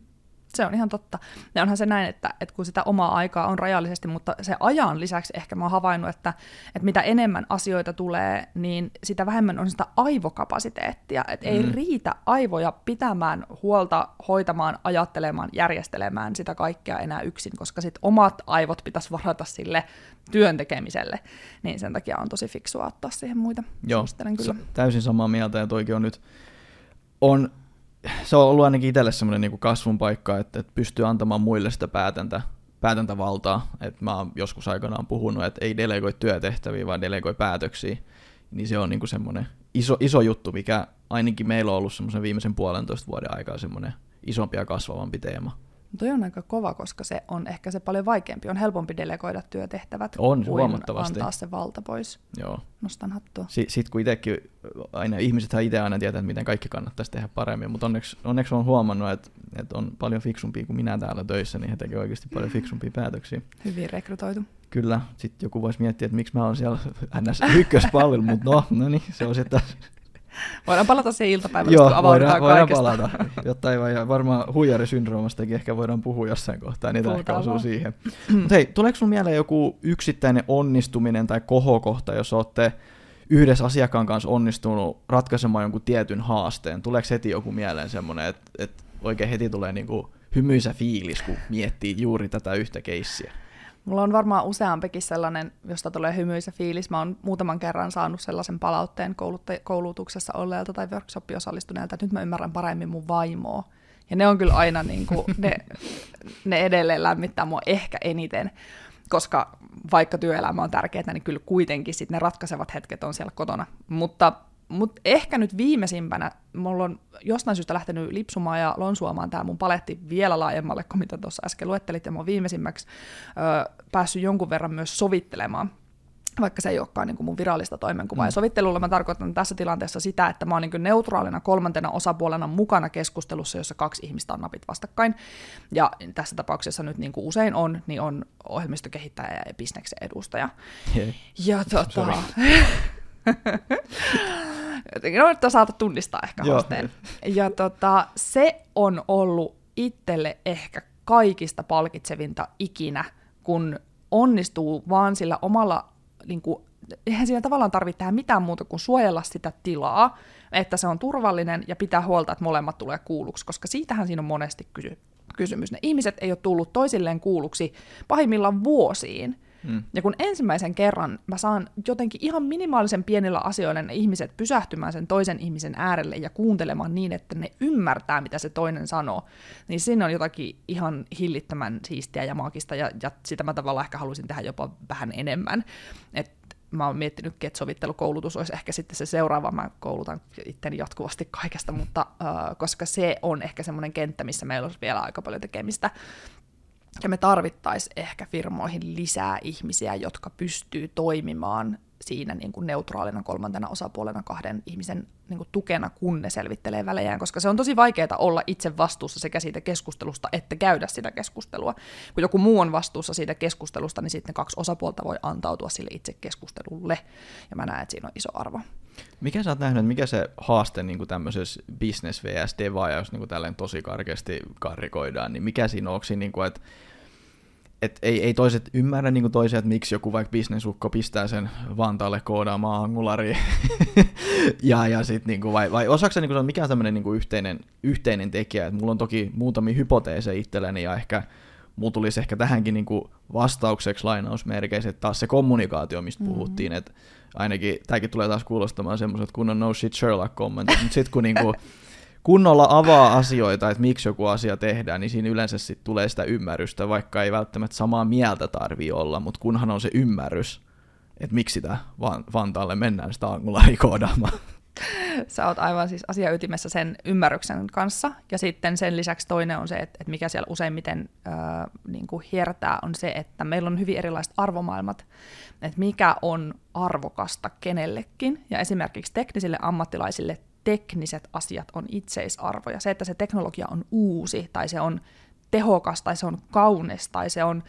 Se on ihan totta. Ja onhan se näin, että, että kun sitä omaa aikaa on rajallisesti, mutta se ajan lisäksi ehkä mä oon havainnut, että, että mitä enemmän asioita tulee, niin sitä vähemmän on sitä aivokapasiteettia. Että mm. ei riitä aivoja pitämään huolta, hoitamaan, ajattelemaan, järjestelemään sitä kaikkea enää yksin, koska sit omat aivot pitäisi varata sille työn tekemiselle. Niin sen takia on tosi fiksua ottaa siihen muita. Joo, kyllä. täysin samaa mieltä ja toikin on nyt on se on ollut ainakin itselle semmoinen niin kasvun paikka, että, että pystyy antamaan muille sitä päätäntä, päätäntävaltaa. Että mä oon joskus aikanaan puhunut, että ei delegoi työtehtäviä, vaan delegoi päätöksiä. Niin se on niin semmoinen iso, iso juttu, mikä ainakin meillä on ollut semmoisen viimeisen puolentoista vuoden aikaa semmoinen isompi ja kasvavampi teema. Toi on aika kova, koska se on ehkä se paljon vaikeampi. On helpompi delegoida työtehtävät on, kuin huomattavasti. antaa se valta pois. Joo. Nostan hattua. S- Sitten kun itsekin, aina, ihmisethän itse aina tietää, että miten kaikki kannattaisi tehdä paremmin, mutta onneksi, onneksi on huomannut, että, että on paljon fiksumpia kuin minä täällä töissä, niin he tekevät oikeasti paljon fiksumpia päätöksiä. Hyvin rekrytoitu. Kyllä. Sitten joku voisi miettiä, että miksi mä oon siellä ns. ykköspallilla, mutta no, no niin, se on sitten Voidaan palata siihen iltapäivällä, Joo, kun voidaan, voidaan palata. Jotta ei vai, varmaan huijarisyndroomastakin ehkä voidaan puhua jossain kohtaa, niin ehkä osuu siihen. Mutta hei, tuleeko sinulla mieleen joku yksittäinen onnistuminen tai kohokohta, jos olette yhdessä asiakkaan kanssa onnistunut ratkaisemaan jonkun tietyn haasteen? Tuleeko heti joku mieleen semmoinen, että, että oikein heti tulee niinku hymyisä fiilis, kun miettii juuri tätä yhtä keissiä? Mulla on varmaan useampikin sellainen, josta tulee hymyisä fiilis. Mä oon muutaman kerran saanut sellaisen palautteen koulutuksessa olleelta tai workshopin osallistuneelta, että nyt mä ymmärrän paremmin mun vaimoa. Ja ne on kyllä aina, niin kuin, ne, ne edelleen lämmittää mua ehkä eniten, koska vaikka työelämä on tärkeää, niin kyllä kuitenkin sit ne ratkaisevat hetket on siellä kotona. Mutta Mutta ehkä nyt viimeisimpänä, mulla on jostain syystä lähtenyt lipsumaan ja lonsuamaan tämä mun paletti vielä laajemmalle kuin mitä tuossa äsken luettelit, ja mä oon viimeisimmäksi ö, päässyt jonkun verran myös sovittelemaan vaikka se ei olekaan niin kuin mun virallista toimenkuvaa. Mm. Ja sovittelulla mä tarkoitan tässä tilanteessa sitä, että mä oon niin neutraalina kolmantena osapuolena mukana keskustelussa, jossa kaksi ihmistä on napit vastakkain. Ja tässä tapauksessa nyt niin kuin usein on, niin on ohjelmistokehittäjä ja bisneksen edustaja. Jei. Ja tota... No, että saata tunnistaa ehkä haasteen. Ja tota, se on ollut itselle ehkä kaikista palkitsevinta ikinä, kun onnistuu vaan sillä omalla niin kuin, eihän siinä tavallaan tarvitse tehdä mitään muuta kuin suojella sitä tilaa, että se on turvallinen ja pitää huolta, että molemmat tulee kuulluksi, koska siitähän siinä on monesti kysy- kysymys. Ne ihmiset ei ole tullut toisilleen kuulluksi pahimmillaan vuosiin, Mm. Ja kun ensimmäisen kerran mä saan jotenkin ihan minimaalisen pienillä asioilla ne ihmiset pysähtymään sen toisen ihmisen äärelle ja kuuntelemaan niin, että ne ymmärtää, mitä se toinen sanoo, niin siinä on jotakin ihan hillittömän siistiä ja maagista, ja, ja sitä mä tavallaan ehkä haluaisin tehdä jopa vähän enemmän. Et mä oon miettinyt, että sovittelukoulutus olisi ehkä sitten se seuraava. Mä koulutan itteni jatkuvasti kaikesta, mutta uh, koska se on ehkä semmoinen kenttä, missä meillä olisi vielä aika paljon tekemistä. Ja me tarvittaisiin ehkä firmoihin lisää ihmisiä, jotka pystyy toimimaan siinä niin kuin neutraalina kolmantena osapuolena kahden ihmisen niin kuin tukena, kun ne selvittelee välejään, koska se on tosi vaikeaa olla itse vastuussa sekä siitä keskustelusta että käydä sitä keskustelua. Kun joku muu on vastuussa siitä keskustelusta, niin sitten kaksi osapuolta voi antautua sille itse keskustelulle, ja mä näen, että siinä on iso arvo. Mikä sä oot nähnyt, mikä se haaste niin tämmöisessä business vs. deva, jos niin kuin tosi karkeasti karrikoidaan, niin mikä siinä on, siinä, niin kuin, että et ei, ei toiset ymmärrä niin kuin toisia, että miksi joku vaikka bisnesukko pistää sen Vantaalle koodaamaan angulari. ja, ja sit, niin kuin, vai, vai osaako niin kuin, mikä on tämmöinen niin kuin yhteinen, yhteinen tekijä? Et mulla on toki muutamia hypoteeseja itselleni ja ehkä mulla tulisi ehkä tähänkin niin kuin vastaukseksi lainausmerkeissä, että taas se kommunikaatio, mistä mm-hmm. puhuttiin, että ainakin tämäkin tulee taas kuulostamaan semmoiset kunnon no shit Sherlock kommentit, mutta sitten kun niinku, kunnolla avaa asioita, että miksi joku asia tehdään, niin siinä yleensä sit tulee sitä ymmärrystä, vaikka ei välttämättä samaa mieltä tarvi olla, mutta kunhan on se ymmärrys, että miksi sitä Vantaalle mennään sitä angularia koodaamaan. Sä oot aivan siis asiaytimessä sen ymmärryksen kanssa, ja sitten sen lisäksi toinen on se, että, että mikä siellä useimmiten äh, niin kuin hiertää, on se, että meillä on hyvin erilaiset arvomaailmat, että mikä on arvokasta kenellekin, ja esimerkiksi teknisille ammattilaisille tekniset asiat on itseisarvoja. Se, että se teknologia on uusi, tai se on tehokas, tai se on kaunis, tai se on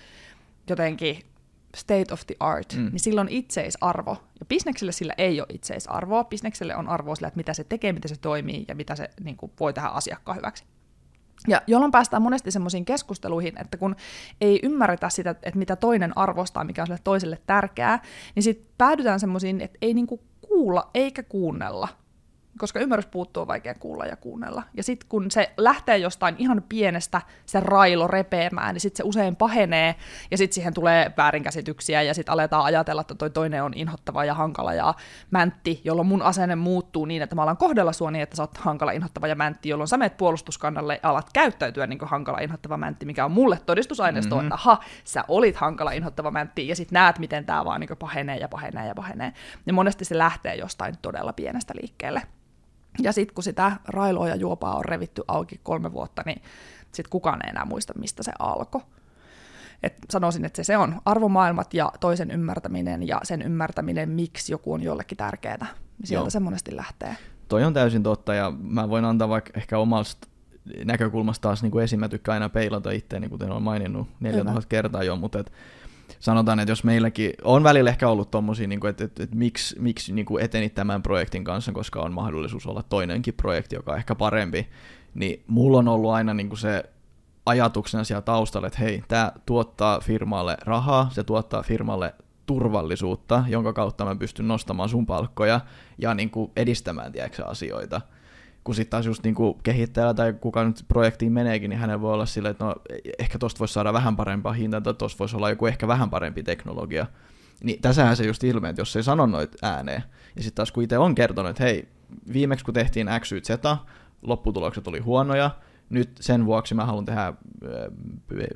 jotenkin state of the art, mm. niin silloin itseisarvo. Ja bisnekselle sillä ei ole itseisarvoa. Bisnekselle on arvoa sillä, että mitä se tekee, miten se toimii ja mitä se niin kuin, voi tehdä asiakkaan hyväksi. Ja jolloin päästään monesti semmoisiin keskusteluihin, että kun ei ymmärretä sitä, että mitä toinen arvostaa, mikä on sille toiselle tärkeää, niin sitten päädytään semmoisiin, että ei niinku kuulla eikä kuunnella koska ymmärrys puuttuu on vaikea kuulla ja kuunnella. Ja sitten kun se lähtee jostain ihan pienestä se railo repeämään, niin sitten se usein pahenee, ja sitten siihen tulee väärinkäsityksiä, ja sitten aletaan ajatella, että toi toinen on inhottava ja hankala ja mäntti, jolloin mun asenne muuttuu niin, että mä alan kohdella sua niin, että sä oot hankala, inhottava ja mäntti, jolloin sä menet puolustuskannalle ja alat käyttäytyä niin kuin hankala, inhottava mäntti, mikä on mulle todistusaineisto, mm-hmm. että aha, sä olit hankala, inhottava mäntti, ja sitten näet, miten tämä vaan niin pahenee ja pahenee ja pahenee. Ja monesti se lähtee jostain todella pienestä liikkeelle. Ja sitten kun sitä railoa ja juopaa on revitty auki kolme vuotta, niin sitten kukaan ei enää muista, mistä se alkoi. Et sanoisin, että se, se on arvomaailmat ja toisen ymmärtäminen ja sen ymmärtäminen, miksi joku on jollekin tärkeää. Niin sieltä Joo. se monesti lähtee. Toi on täysin totta ja mä voin antaa vaikka ehkä omasta näkökulmasta taas niin kuin esim. aina peilata itseäni, kuten olen maininnut 4000 kertaa jo, mutta et, sanotaan, että jos meilläkin on välillä ehkä ollut tommosia, niin kuin, että, että, että miksi, miksi niin kuin etenit tämän projektin kanssa, koska on mahdollisuus olla toinenkin projekti, joka on ehkä parempi, niin mulla on ollut aina niin kuin se ajatuksena siellä taustalla, että hei, tämä tuottaa firmalle rahaa, se tuottaa firmalle turvallisuutta, jonka kautta mä pystyn nostamaan sun palkkoja ja niin kuin edistämään tiedätkö, asioita kun sitten taas just niinku kehittäjällä tai kuka nyt projektiin meneekin, niin hänellä voi olla silleen, että no, ehkä tosta voisi saada vähän parempaa hintaa, tai tosta voisi olla joku ehkä vähän parempi teknologia. Niin tässähän se just ilmeen, että jos ei sano noit ääneen, ja sitten taas kun itse on kertonut, että hei, viimeksi kun tehtiin X, Y, Z, lopputulokset oli huonoja, nyt sen vuoksi mä haluan tehdä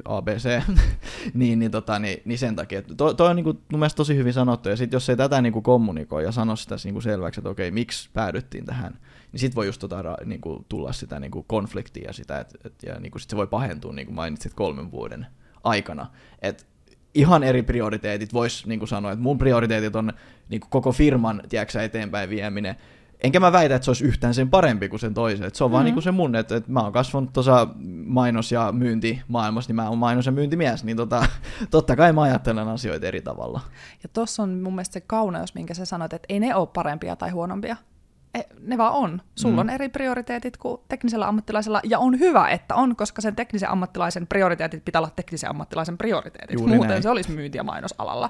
ABC, niin, niin, tota, niin, niin sen takia. Toi, toi on niin kuin, mun mielestä tosi hyvin sanottu, ja sitten jos ei tätä niin kuin kommunikoi ja sano sitä niin kuin selväksi, että okei, miksi päädyttiin tähän, niin sitten voi just tota, niin kuin, tulla sitä niin kuin konfliktia sitä, et, et, ja niin kuin, sit se voi pahentua, niin kuin mainitsit, kolmen vuoden aikana. Et ihan eri prioriteetit, voisi niin sanoa, että mun prioriteetit on niin koko firman tiedätkö, eteenpäin vieminen, Enkä mä väitä, että se olisi yhtään sen parempi kuin sen toisen. Et se on mm-hmm. vaan niinku se mun, että, että mä oon kasvanut tuossa mainos- ja myyntimaailmassa, niin mä oon mainos- ja myyntimies, niin tota, totta kai mä ajattelen asioita eri tavalla. Ja tuossa on mun mielestä se kauneus, minkä sä sanoit, että ei ne ole parempia tai huonompia. E, ne vaan on. Sulla mm. on eri prioriteetit kuin teknisellä ammattilaisella, ja on hyvä, että on, koska sen teknisen ammattilaisen prioriteetit pitää olla teknisen ammattilaisen prioriteetit. Juuri Muuten näin. se olisi myynti- ja mainosalalla.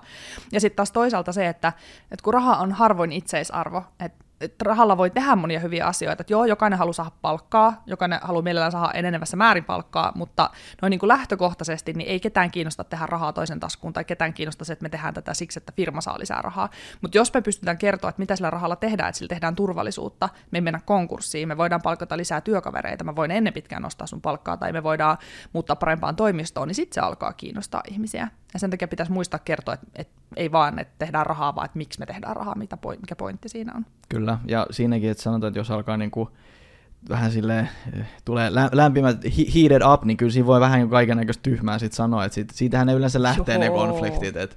Ja sitten taas toisaalta se, että, että kun raha on harvoin itseisarvo, että että rahalla voi tehdä monia hyviä asioita. Että joo, jokainen haluaa saada palkkaa, jokainen haluaa mielellään saada enenevässä määrin palkkaa, mutta noin niin kuin lähtökohtaisesti niin ei ketään kiinnosta tehdä rahaa toisen taskuun tai ketään kiinnosta se, että me tehdään tätä siksi, että firma saa lisää rahaa. Mutta jos me pystytään kertoa, että mitä sillä rahalla tehdään, että sillä tehdään turvallisuutta, me ei mennä konkurssiin, me voidaan palkata lisää työkavereita, mä voin ennen pitkään nostaa sun palkkaa tai me voidaan muuttaa parempaan toimistoon, niin sitten se alkaa kiinnostaa ihmisiä. Ja sen takia pitäisi muistaa kertoa, että, että ei vaan, että tehdään rahaa, vaan että miksi me tehdään rahaa, mitä point, mikä pointti siinä on. Kyllä, ja siinäkin, että sanotaan, että jos alkaa niin kuin vähän sille tulee lämpimät heated up, niin kyllä siinä voi vähän niin kaiken näköistä tyhmää sit sanoa, että siitä, siitähän ne yleensä lähtee Joo. ne konfliktit, että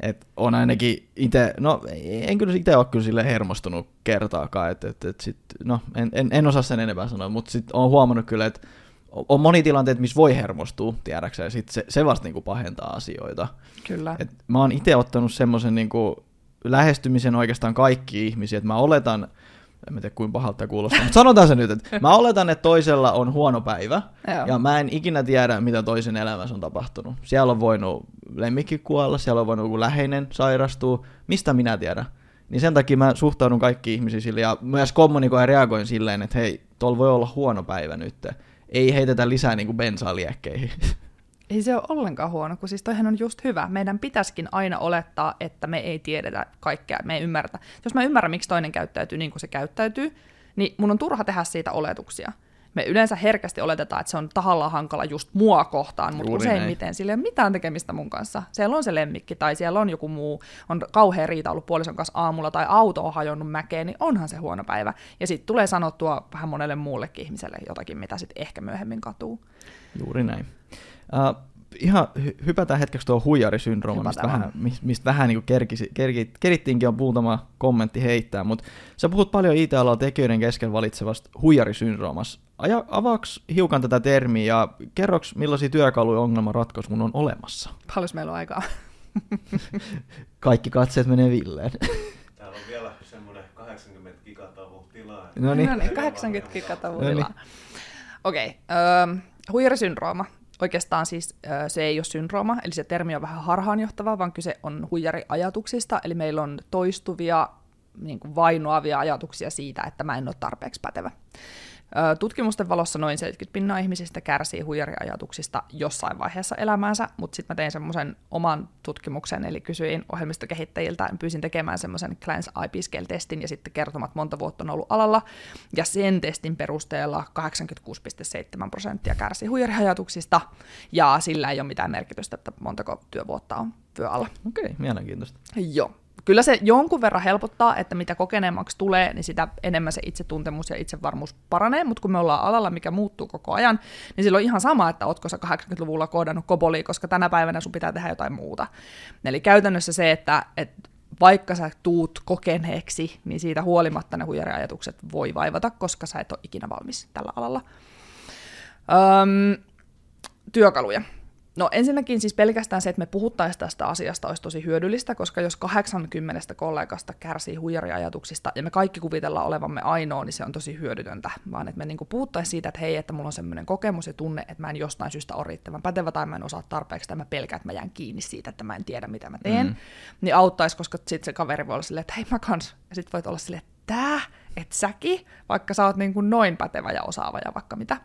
et on ainakin itse, no en kyllä itse ole kyllä sille hermostunut kertaakaan, että et, et sit, no en, en, en osaa sen enempää sanoa, mutta sitten olen huomannut kyllä, että on moni tilanteet, missä voi hermostua, tiedäksä, ja sit se, se vasta niinku pahentaa asioita. Kyllä. Et mä oon itse ottanut semmoisen niinku lähestymisen oikeastaan kaikki ihmisiä, että mä oletan, en tiedä kuinka pahalta kuulostaa, mutta sanotaan se nyt, että mä oletan, että toisella on huono päivä, Joo. ja mä en ikinä tiedä, mitä toisen elämässä on tapahtunut. Siellä on voinut lemmikki kuolla, siellä on voinut joku läheinen sairastua, mistä minä tiedän. Niin sen takia mä suhtaudun kaikki ihmisiin sille, ja myös kommunikoin ja reagoin silleen, että hei, tuolla voi olla huono päivä nyt ei heitetä lisää niin kuin bensaa liekkeihin. Ei se ole ollenkaan huono, kun siis toihan on just hyvä. Meidän pitäisikin aina olettaa, että me ei tiedetä kaikkea, me ei ymmärretä. Jos mä ymmärrän, miksi toinen käyttäytyy niin kuin se käyttäytyy, niin mun on turha tehdä siitä oletuksia me yleensä herkästi oletetaan, että se on tahallaan hankala just mua kohtaan, mutta Juuri useimmiten näin. sillä ei ole mitään tekemistä mun kanssa. Siellä on se lemmikki tai siellä on joku muu, on kauhean riita ollut puolison kanssa aamulla tai auto on hajonnut mäkeen, niin onhan se huono päivä. Ja sitten tulee sanottua vähän monelle muullekin ihmiselle jotakin, mitä sitten ehkä myöhemmin katuu. Juuri näin. Uh, ihan hypätään hetkeksi tuohon huijarisyndrooma, mistä vähän, mistä vähän niin kerkisi, kerki, kerittiinkin on muutama kommentti heittää, mutta sä puhut paljon IT-alalla tekijöiden kesken valitsevasta huijarisyndroomasta. Aja, avaaks hiukan tätä termiä ja kerroks millaisia työkaluja ongelman ratkaisu mun on olemassa? Paljon meillä on aikaa? Kaikki katseet menee villeen. Täällä on vielä semmoinen 80 gigatavun tilaa. No niin, 80 gigatavun no tilaa. Okei, okay, uh, huijarisyndrooma Oikeastaan siis se ei ole syndrooma, eli se termi on vähän harhaanjohtava, vaan kyse on huijariajatuksista, eli meillä on toistuvia niin kuin vainoavia ajatuksia siitä, että mä en ole tarpeeksi pätevä. Tutkimusten valossa noin 70 pinnaa ihmisistä kärsii huijariajatuksista jossain vaiheessa elämäänsä, mutta sitten mä tein semmoisen oman tutkimuksen, eli kysyin ohjelmistokehittäjiltä, pyysin tekemään semmoisen Clients IP Scale-testin ja sitten kertomat monta vuotta on ollut alalla, ja sen testin perusteella 86,7 prosenttia kärsii huijariajatuksista, ja sillä ei ole mitään merkitystä, että montako työvuotta on työalla. Okei, okay, mielenkiintoista. Joo kyllä se jonkun verran helpottaa, että mitä kokeneemmaksi tulee, niin sitä enemmän se itsetuntemus ja itsevarmuus paranee, mutta kun me ollaan alalla, mikä muuttuu koko ajan, niin silloin ihan sama, että ootko sä 80-luvulla koodannut kobolia, koska tänä päivänä sun pitää tehdä jotain muuta. Eli käytännössä se, että, että vaikka sä tuut kokeneeksi, niin siitä huolimatta ne huijariajatukset voi vaivata, koska sä et ole ikinä valmis tällä alalla. Öm, työkaluja. No ensinnäkin siis pelkästään se, että me puhuttaisiin tästä asiasta olisi tosi hyödyllistä, koska jos 80 kollegasta kärsii huijariajatuksista ja me kaikki kuvitellaan olevamme ainoa, niin se on tosi hyödytöntä, vaan että me niinku puhuttaisiin siitä, että hei, että mulla on semmoinen kokemus ja tunne, että mä en jostain syystä ole riittävän pätevä tai mä en osaa tarpeeksi tai mä pelkään, että mä jään kiinni siitä, että mä en tiedä mitä mä teen, mm. niin auttaisi, koska sitten se kaveri voi olla silleen, että hei mä kans, ja sitten voit olla silleen, että tää, että säkin, vaikka sä oot niin kuin noin pätevä ja osaava ja vaikka mitä.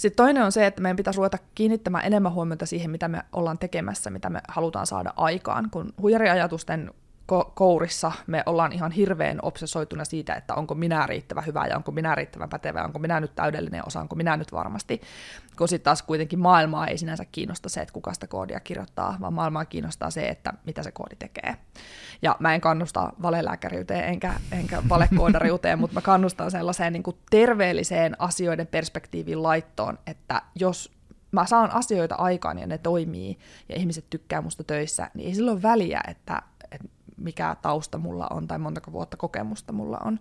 Sitten toinen on se, että meidän pitäisi ruveta kiinnittämään enemmän huomiota siihen, mitä me ollaan tekemässä, mitä me halutaan saada aikaan, kun huijariajatusten ko- kourissa me ollaan ihan hirveän obsessoituna siitä, että onko minä riittävä hyvä ja onko minä riittävän pätevä, onko minä nyt täydellinen osa, onko minä nyt varmasti. Kun sitten taas kuitenkin maailmaa ei sinänsä kiinnosta se, että kuka sitä koodia kirjoittaa, vaan maailmaa kiinnostaa se, että mitä se koodi tekee. Ja mä en kannusta valelääkäriyteen enkä, enkä valekoodariuteen, mutta mä kannustan sellaiseen niin kuin terveelliseen asioiden perspektiivin laittoon, että jos mä saan asioita aikaan ja ne toimii ja ihmiset tykkää musta töissä, niin ei silloin väliä, että mikä tausta mulla on tai montako vuotta kokemusta mulla on.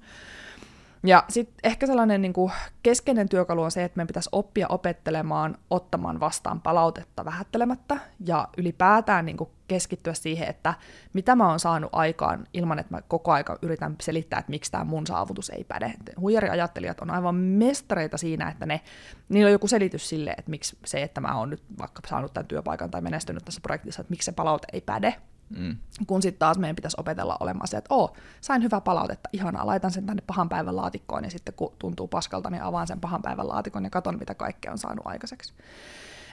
Ja sitten ehkä sellainen niin kuin keskeinen työkalu on se, että meidän pitäisi oppia opettelemaan, ottamaan vastaan palautetta vähättelemättä ja ylipäätään niin kuin keskittyä siihen, että mitä mä oon saanut aikaan ilman, että mä koko aika yritän selittää, että miksi tämä mun saavutus ei päde. Huijariajattelijat on aivan mestareita siinä, että ne, niillä on joku selitys sille, että miksi se, että mä oon nyt vaikka saanut tämän työpaikan tai menestynyt tässä projektissa, että miksi se palaute ei päde. Mm. Kun sitten taas meidän pitäisi opetella olemaan se, että oo, sain hyvää palautetta, ihanaa, laitan sen tänne pahan päivän laatikkoon ja sitten kun tuntuu paskalta, niin avaan sen pahan päivän laatikon ja katon, mitä kaikkea on saanut aikaiseksi.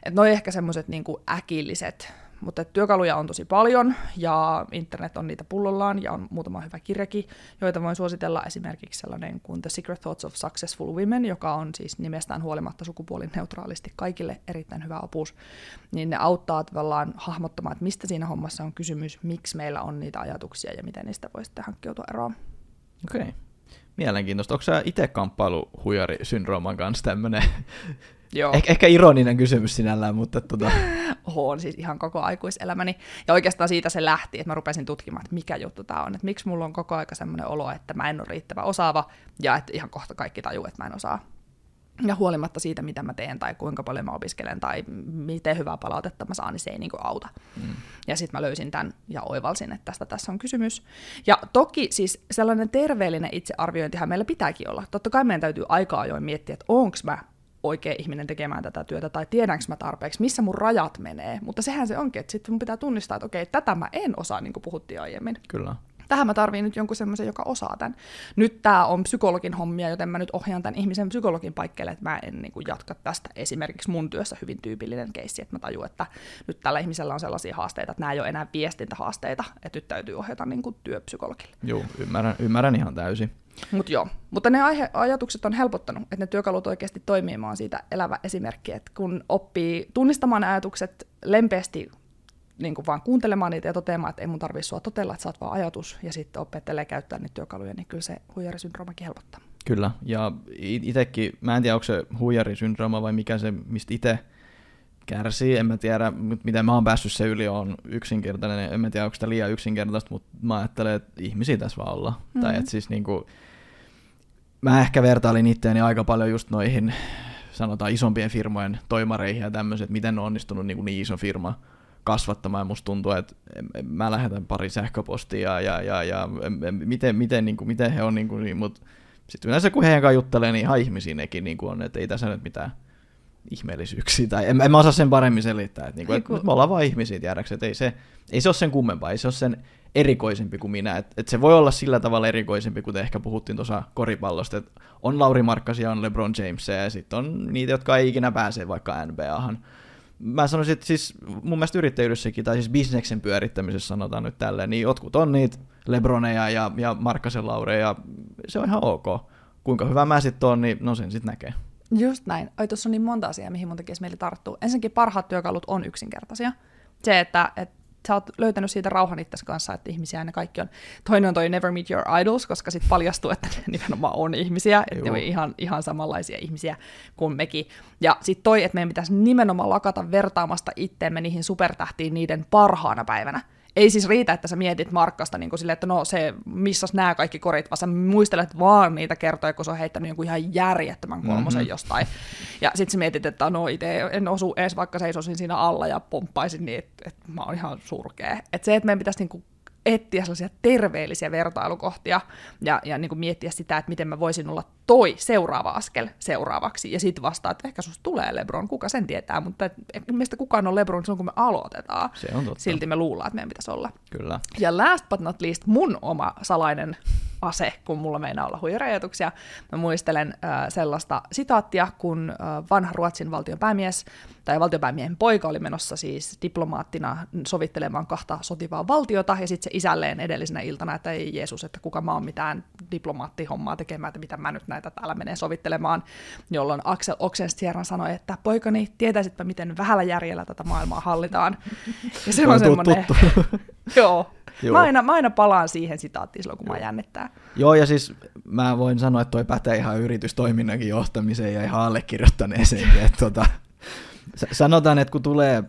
Että noi ehkä semmoiset niinku äkilliset mutta työkaluja on tosi paljon ja internet on niitä pullollaan ja on muutama hyvä kirjakin, joita voin suositella esimerkiksi sellainen kuin The Secret Thoughts of Successful Women, joka on siis nimestään huolimatta sukupuolineutraalisti kaikille erittäin hyvä opus, niin ne auttaa tavallaan hahmottamaan, että mistä siinä hommassa on kysymys, miksi meillä on niitä ajatuksia ja miten niistä voi sitten hankkiutua eroon. Okei. Okay. Mielenkiintoista. Onko sä itse kamppailu huijari-syndrooman kanssa tämmöinen Joo. Eh- ehkä ironinen kysymys sinällään, mutta tota... on siis ihan koko aikuiselämäni. Ja oikeastaan siitä se lähti, että mä rupesin tutkimaan, että mikä juttu tämä on. Että miksi mulla on koko aika semmoinen olo, että mä en ole riittävä osaava ja että ihan kohta kaikki tajuu, että mä en osaa. Ja huolimatta siitä, mitä mä teen tai kuinka paljon mä opiskelen tai miten hyvää palautetta mä saan, niin se ei niinku auta. Mm. Ja sitten mä löysin tämän ja oivalsin, että tästä tässä on kysymys. Ja toki siis sellainen terveellinen itsearviointihan meillä pitääkin olla. Totta kai meidän täytyy aika ajoin miettiä, että onko mä oikea ihminen tekemään tätä työtä, tai tiedänkö mä tarpeeksi, missä mun rajat menee. Mutta sehän se onkin, että sitten mun pitää tunnistaa, että okei, tätä mä en osaa, niin kuin puhuttiin aiemmin. Kyllä. Tähän mä tarviin nyt jonkun semmoisen, joka osaa tämän. Nyt tämä on psykologin hommia, joten mä nyt ohjaan tämän ihmisen psykologin paikkeelle, että mä en niin kuin, jatka tästä esimerkiksi mun työssä hyvin tyypillinen keissi, että mä tajun, että nyt tällä ihmisellä on sellaisia haasteita, että nämä ei ole enää viestintähaasteita, että nyt täytyy ohjata niin kuin, työpsykologille. Joo, ymmärrän, ymmärrän ihan täysin. Mut joo, mutta ne aihe- ajatukset on helpottanut, että ne työkalut oikeasti toimii. Mä oon siitä elävä esimerkki, että kun oppii tunnistamaan ajatukset lempeästi niin kuin vaan kuuntelemaan niitä ja toteamaan, että ei mun tarvitse sua totella, että sä oot vaan ajatus, ja sitten opettelee käyttää niitä työkaluja, niin kyllä se huijarisyndroomakin helpottaa. Kyllä, ja itsekin, mä en tiedä, onko se huijarisyndrooma vai mikä se, mistä itse kärsii, en mä tiedä, miten mä oon päässyt se yli, on yksinkertainen, en mä tiedä, onko sitä liian yksinkertaista, mutta mä ajattelen, että ihmisiä tässä vaan olla. Mm-hmm. Tai että siis niinku, mä ehkä vertailin itseäni aika paljon just noihin, sanotaan isompien firmojen toimareihin ja tämmöiset, miten on onnistunut niin, kuin niin iso firma kasvattamaan. Ja musta tuntuu, että mä lähetän pari sähköpostia ja, ja, ja miten, miten, niin kuin, miten he on, niin, kuin, niin mutta sitten yleensä kun heidän kanssa juttelee, niin ihan ihmisiä nekin niin kuin on, että ei tässä nyt mitään ihmeellisyyksiä, tai en, en mä osaa sen paremmin selittää, että, niinku, että me ollaan vain ihmisiä, tiedäks, että ei se, ei se ole sen kummempaa, ei se ole sen erikoisempi kuin minä, että, että se voi olla sillä tavalla erikoisempi, kuten ehkä puhuttiin tuossa koripallosta, että on Lauri Markkasia, on LeBron James ja sitten on niitä, jotka ei ikinä pääse vaikka NBAhan. Mä sanoisin, että siis mun mielestä yrittäjyydessäkin, tai siis bisneksen pyörittämisessä sanotaan nyt tälleen, niin jotkut on niitä Lebroneja ja, ja Markkasen Laureja, ja se on ihan ok. Kuinka hyvä mä sitten on, niin no sen sitten näkee. Just näin. Oi, tuossa on niin monta asiaa, mihin mun tekisi meille tarttuu. Ensinnäkin parhaat työkalut on yksinkertaisia. Se, että, että sä oot löytänyt siitä rauhan itse kanssa, että ihmisiä ne kaikki on. Toinen on toi Never Meet Your Idols, koska sitten paljastuu, että ne nimenomaan on ihmisiä, että ne on ihan, ihan samanlaisia ihmisiä kuin mekin. Ja sitten toi, että meidän pitäisi nimenomaan lakata vertaamasta itteemme niihin supertähtiin niiden parhaana päivänä ei siis riitä, että sä mietit Markkasta niin silleen, että no se, missä nämä kaikki korit, vaan sä muistelet vaan niitä kertoja, kun se on heittänyt jonkun ihan järjettömän kolmosen mm-hmm. jostain. Ja sitten sä mietit, että no itse en osu edes, vaikka seisoisin siinä alla ja pomppaisin, niin että et mä oon ihan surkea. Että se, että meidän pitäisi niin kuin etsiä sellaisia terveellisiä vertailukohtia ja, ja niin kuin miettiä sitä, että miten mä voisin olla toi seuraava askel seuraavaksi. Ja sitten vastaa, että ehkä susta tulee Lebron, kuka sen tietää, mutta meistä kukaan on Lebron silloin, kun me aloitetaan. Se on totta. Silti me luullaan, että meidän pitäisi olla. Kyllä. Ja last but not least, mun oma salainen ase, kun mulla meinaa olla huijarajoituksia. Mä muistelen äh, sellaista sitaattia, kun äh, vanha Ruotsin valtion päämies tai valtionpäämiehen poika oli menossa siis diplomaattina sovittelemaan kahta sotivaa valtiota, ja sitten se isälleen edellisenä iltana, että ei Jeesus, että kuka mä oon mitään diplomaattihommaa tekemään, että mitä mä nyt näitä täällä menee sovittelemaan, jolloin Axel Oxenstierna sanoi, että poikani, tietäisitpä miten vähällä järjellä tätä maailmaa hallitaan. Ja se on semmoinen... Joo, Joo. Mä, aina, mä aina palaan siihen sitaattiin silloin, kun Joo. mä jännittää. Joo, ja siis mä voin sanoa, että toi pätee ihan yritystoiminnankin johtamiseen ja ihan allekirjoittaneeseen. että tota, sanotaan, että kun tulee,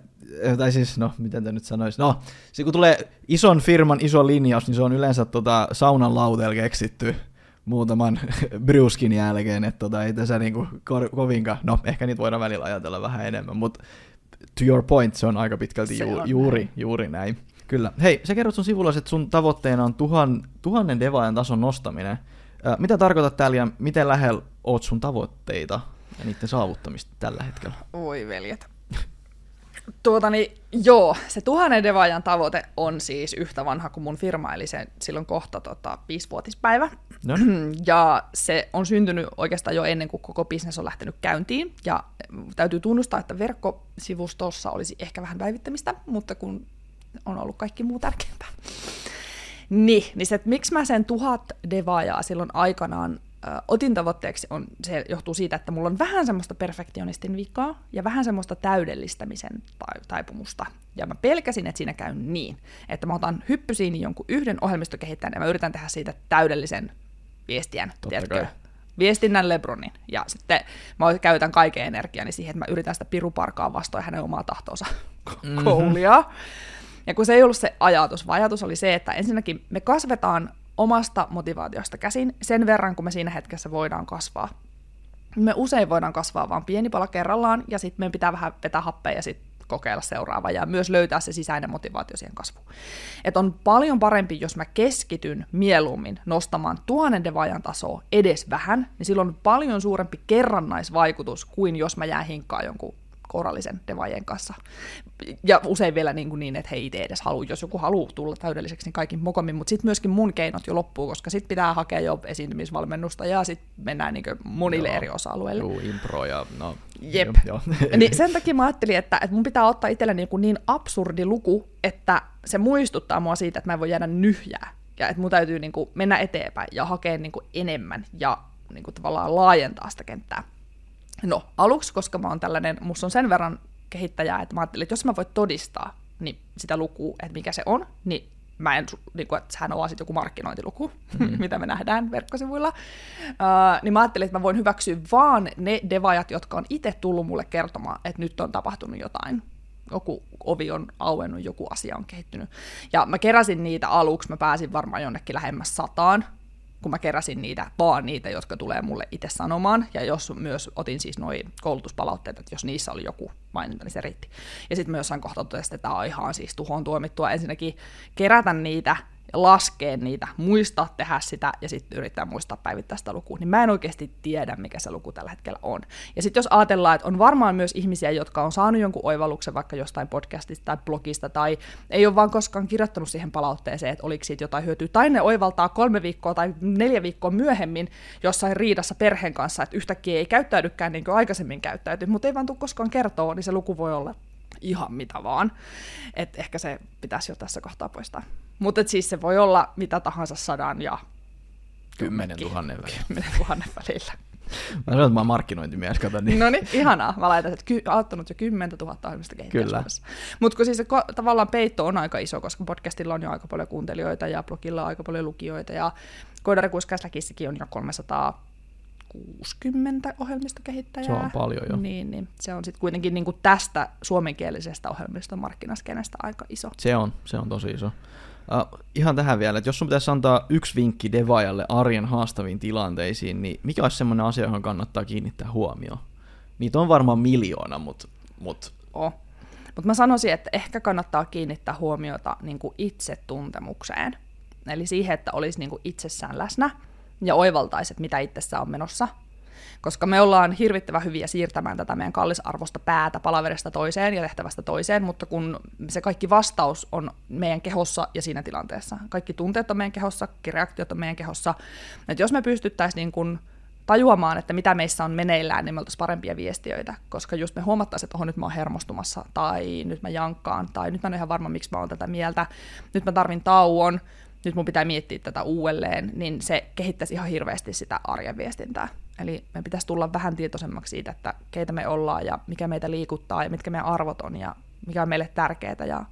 tai siis, no, miten te nyt sanoisi, no, se kun tulee ison firman iso linjaus, niin se on yleensä tota, saunan lauteella keksitty muutaman bruskin jälkeen, että tota, ei tässä niinku ko- kovinkaan, no, ehkä niitä voidaan välillä ajatella vähän enemmän, mutta to your point, se on aika pitkälti ju- juuri, juuri näin. Kyllä. Hei, sä kerrot sun sivulla, että sun tavoitteena on tuhan, tuhannen devaajan tason nostaminen. mitä tarkoitat täällä ja miten lähellä oot sun tavoitteita ja niiden saavuttamista tällä hetkellä? Oi veljet. Tuota niin, joo, se tuhannen devaajan tavoite on siis yhtä vanha kuin mun firma, eli se silloin kohta tota, viisivuotispäivä. No. Ja se on syntynyt oikeastaan jo ennen kuin koko bisnes on lähtenyt käyntiin. Ja täytyy tunnustaa, että verkkosivustossa olisi ehkä vähän päivittämistä, mutta kun on ollut kaikki muu tärkeämpää. Niin, niin se, että miksi mä sen tuhat devaajaa silloin aikanaan ö, otin tavoitteeksi, on, se johtuu siitä, että mulla on vähän semmoista perfektionistin vikaa ja vähän semmoista täydellistämisen taipumusta. Ja mä pelkäsin, että siinä käy niin, että mä otan hyppysiin jonkun yhden ohjelmistokehittäjän ja mä yritän tehdä siitä täydellisen viestiän, tiedätkö? viestinnän Lebronin. Ja sitten mä käytän kaiken energiani siihen, että mä yritän sitä piruparkaa vastoin hänen omaa tahtoonsa mm-hmm. Ja kun se ei ollut se ajatus, vaan ajatus oli se, että ensinnäkin me kasvetaan omasta motivaatiosta käsin sen verran, kun me siinä hetkessä voidaan kasvaa. Me usein voidaan kasvaa vain pieni pala kerrallaan, ja sitten meidän pitää vähän vetää happea ja sitten kokeilla seuraava ja myös löytää se sisäinen motivaatio siihen kasvuun. Et on paljon parempi, jos mä keskityn mieluummin nostamaan tuhannen devaajan tasoa edes vähän, niin silloin on paljon suurempi kerrannaisvaikutus kuin jos mä jään hinkkaan jonkun korallisen devaajien kanssa. Ja usein vielä niin, kuin niin että he itse edes halua, jos joku haluaa tulla täydelliseksi, niin kaikin mokommin, mutta sitten myöskin mun keinot jo loppuu, koska sitten pitää hakea jo esiintymisvalmennusta ja sitten mennään niin monille joo, eri osa-alueille. Joo, impro ja no, Jep. Jo, jo. niin sen takia mä ajattelin, että, että mun pitää ottaa itselleni joku niin absurdi luku, että se muistuttaa mua siitä, että mä en voi jäädä nyhjää. Ja että mun täytyy niin kuin mennä eteenpäin ja hakea niin kuin enemmän ja niin kuin tavallaan laajentaa sitä kenttää. No, aluksi, koska mä oon tällainen, musta on sen verran kehittäjää, että mä ajattelin, että jos mä voin todistaa niin sitä lukua, että mikä se on, niin mä en, niin kuin, että sehän on sitten joku markkinointiluku, mm-hmm. mitä me nähdään verkkosivuilla, uh, niin mä ajattelin, että mä voin hyväksyä vaan ne devajat, jotka on itse tullut mulle kertomaan, että nyt on tapahtunut jotain. Joku ovi on auennut, joku asia on kehittynyt. Ja mä keräsin niitä aluksi, mä pääsin varmaan jonnekin lähemmäs sataan, kun mä keräsin niitä, vaan niitä, jotka tulee mulle itse sanomaan, ja jos myös otin siis noin koulutuspalautteet, että jos niissä oli joku maininta, niin se riitti. Ja sitten myös jossain kohtaa totesin, että tämä on ihan siis tuhoon tuomittua ensinnäkin kerätä niitä laskea niitä, muistaa tehdä sitä ja sitten yrittää muistaa päivittää sitä lukua, niin mä en oikeasti tiedä, mikä se luku tällä hetkellä on. Ja sitten jos ajatellaan, että on varmaan myös ihmisiä, jotka on saanut jonkun oivalluksen vaikka jostain podcastista tai blogista, tai ei ole vaan koskaan kirjoittanut siihen palautteeseen, että oliko siitä jotain hyötyä, tai ne oivaltaa kolme viikkoa tai neljä viikkoa myöhemmin jossain riidassa perheen kanssa, että yhtäkkiä ei käyttäydykään niin kuin aikaisemmin käyttäyty, mutta ei vaan tule koskaan kertoa, niin se luku voi olla ihan mitä vaan. Et ehkä se pitäisi jo tässä kohtaa poistaa. Mutta siis se voi olla mitä tahansa sadan ja kymmenen tuhannen välillä. Kymmenen tuhannen välillä. Mä sanoin, että mä oon markkinointimies, kato niin. No niin, ihanaa. Mä laitan, että ky- auttanut jo 10 000 ohjelmista kehittäjää Mutta kun siis se ko- tavallaan peitto on aika iso, koska podcastilla on jo aika paljon kuuntelijoita ja blogilla on aika paljon lukijoita ja Koidarikuiskaislakissikin on jo 300 60 ohjelmistokehittäjää. Se on paljon jo. Niin, niin se on sitten kuitenkin niin kuin tästä suomenkielisestä ohjelmistomarkkinaskenestä aika iso. Se on, se on tosi iso. Uh, ihan tähän vielä, että jos sun pitäisi antaa yksi vinkki devaajalle arjen haastaviin tilanteisiin, niin mikä olisi semmoinen asia, johon kannattaa kiinnittää huomioon? Niitä on varmaan miljoona, mutta... Mut... Oh. Mutta mä sanoisin, että ehkä kannattaa kiinnittää huomiota niin kuin itsetuntemukseen. Eli siihen, että olisi niin kuin itsessään läsnä ja oivaltaisi, että mitä itsessä on menossa. koska me ollaan hirvittävän hyviä siirtämään tätä meidän kallisarvosta päätä palaverista toiseen ja tehtävästä toiseen, mutta kun se kaikki vastaus on meidän kehossa ja siinä tilanteessa. Kaikki tunteet on meidän kehossa, kaikki reaktiot on meidän kehossa. Että jos me pystyttäisiin niin kuin tajuamaan, että mitä meissä on meneillään, niin me oltaisiin parempia viestiöitä, koska just me huomattaisiin, että oho, nyt mä oon hermostumassa, tai nyt mä jankkaan, tai nyt mä en ole ihan varma, miksi mä oon tätä mieltä, nyt mä tarvin tauon, nyt mun pitää miettiä tätä uudelleen, niin se kehittäisi ihan hirveästi sitä arjen viestintää. Eli me pitäisi tulla vähän tietoisemmaksi siitä, että keitä me ollaan ja mikä meitä liikuttaa ja mitkä meidän arvot on ja mikä on meille tärkeää ja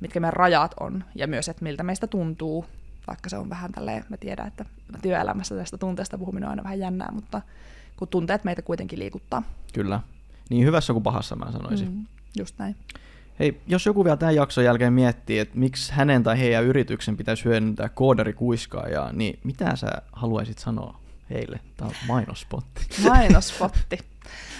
mitkä meidän rajat on ja myös, että miltä meistä tuntuu, vaikka se on vähän tälleen, mä tiedän, että työelämässä tästä tunteesta puhuminen on aina vähän jännää, mutta kun tunteet meitä kuitenkin liikuttaa. Kyllä. Niin hyvässä kuin pahassa mä sanoisin. Mm, just näin. Hei, jos joku vielä tämän jakson jälkeen miettii, että miksi hänen tai heidän yrityksen pitäisi hyödyntää koodarikuiskaajaa, niin mitä sä haluaisit sanoa heille? Tämä on mainospotti. Mainospotti.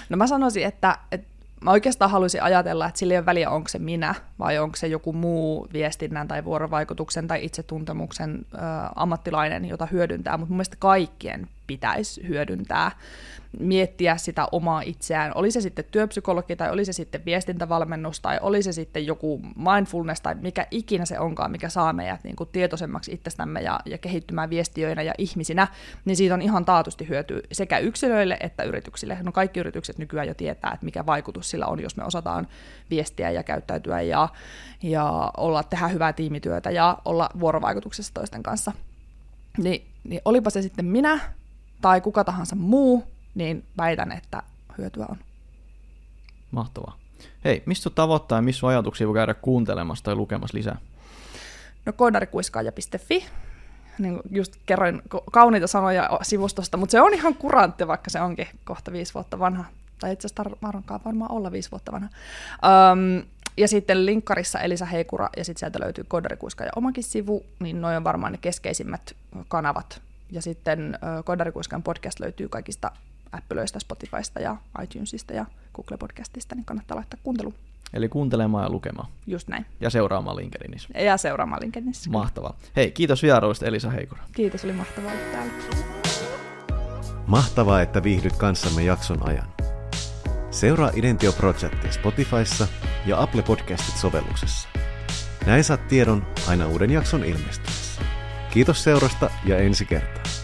No mä sanoisin, että, että mä oikeastaan haluaisin ajatella, että sillä ei ole väliä, onko se minä vai onko se joku muu viestinnän tai vuorovaikutuksen tai itsetuntemuksen ammattilainen, jota hyödyntää, mutta mun mielestä kaikkien pitäisi hyödyntää miettiä sitä omaa itseään. Oli se sitten työpsykologi tai oli se sitten viestintävalmennus tai oli se sitten joku mindfulness tai mikä ikinä se onkaan, mikä saa meidät niin kuin tietoisemmaksi itsestämme ja, ja kehittymään viestiöinä ja ihmisinä, niin siitä on ihan taatusti hyöty sekä yksilöille että yrityksille. No kaikki yritykset nykyään jo tietää, että mikä vaikutus sillä on, jos me osataan viestiä ja käyttäytyä ja, ja olla, tehdä hyvää tiimityötä ja olla vuorovaikutuksessa toisten kanssa. Niin, niin olipa se sitten minä tai kuka tahansa muu, niin väitän, että hyötyä on. Mahtavaa. Hei, mistä tavoittaa ja missä ajatuksia voi käydä kuuntelemassa tai lukemassa lisää? No koodarikuiskaaja.fi. Niin just kerroin kauniita sanoja sivustosta, mutta se on ihan kurantti, vaikka se onkin kohta viisi vuotta vanha. Tai itse asiassa varmaan olla viisi vuotta vanha. Um, ja sitten linkkarissa Elisa Heikura, ja sitten sieltä löytyy Koodarikuiskaaja omakin sivu, niin noin on varmaan ne keskeisimmät kanavat. Ja sitten Koodarikuiskan podcast löytyy kaikista Appleista, Spotifysta ja iTunesista ja Google Podcastista, niin kannattaa laittaa kuuntelu. Eli kuuntelemaan ja lukemaan. Just näin. Ja seuraamaan LinkedInissä. Ja seuraamaan LinkedInissä. Mahtavaa. Hei, kiitos vierailusta Elisa Heikura. Kiitos, oli mahtavaa olla täällä. Mahtavaa, että viihdyt kanssamme jakson ajan. Seuraa Identio Projectia Spotifyssa ja Apple Podcastit sovelluksessa. Näin saat tiedon aina uuden jakson ilmestyessä. Kiitos seurasta ja ensi kertaan.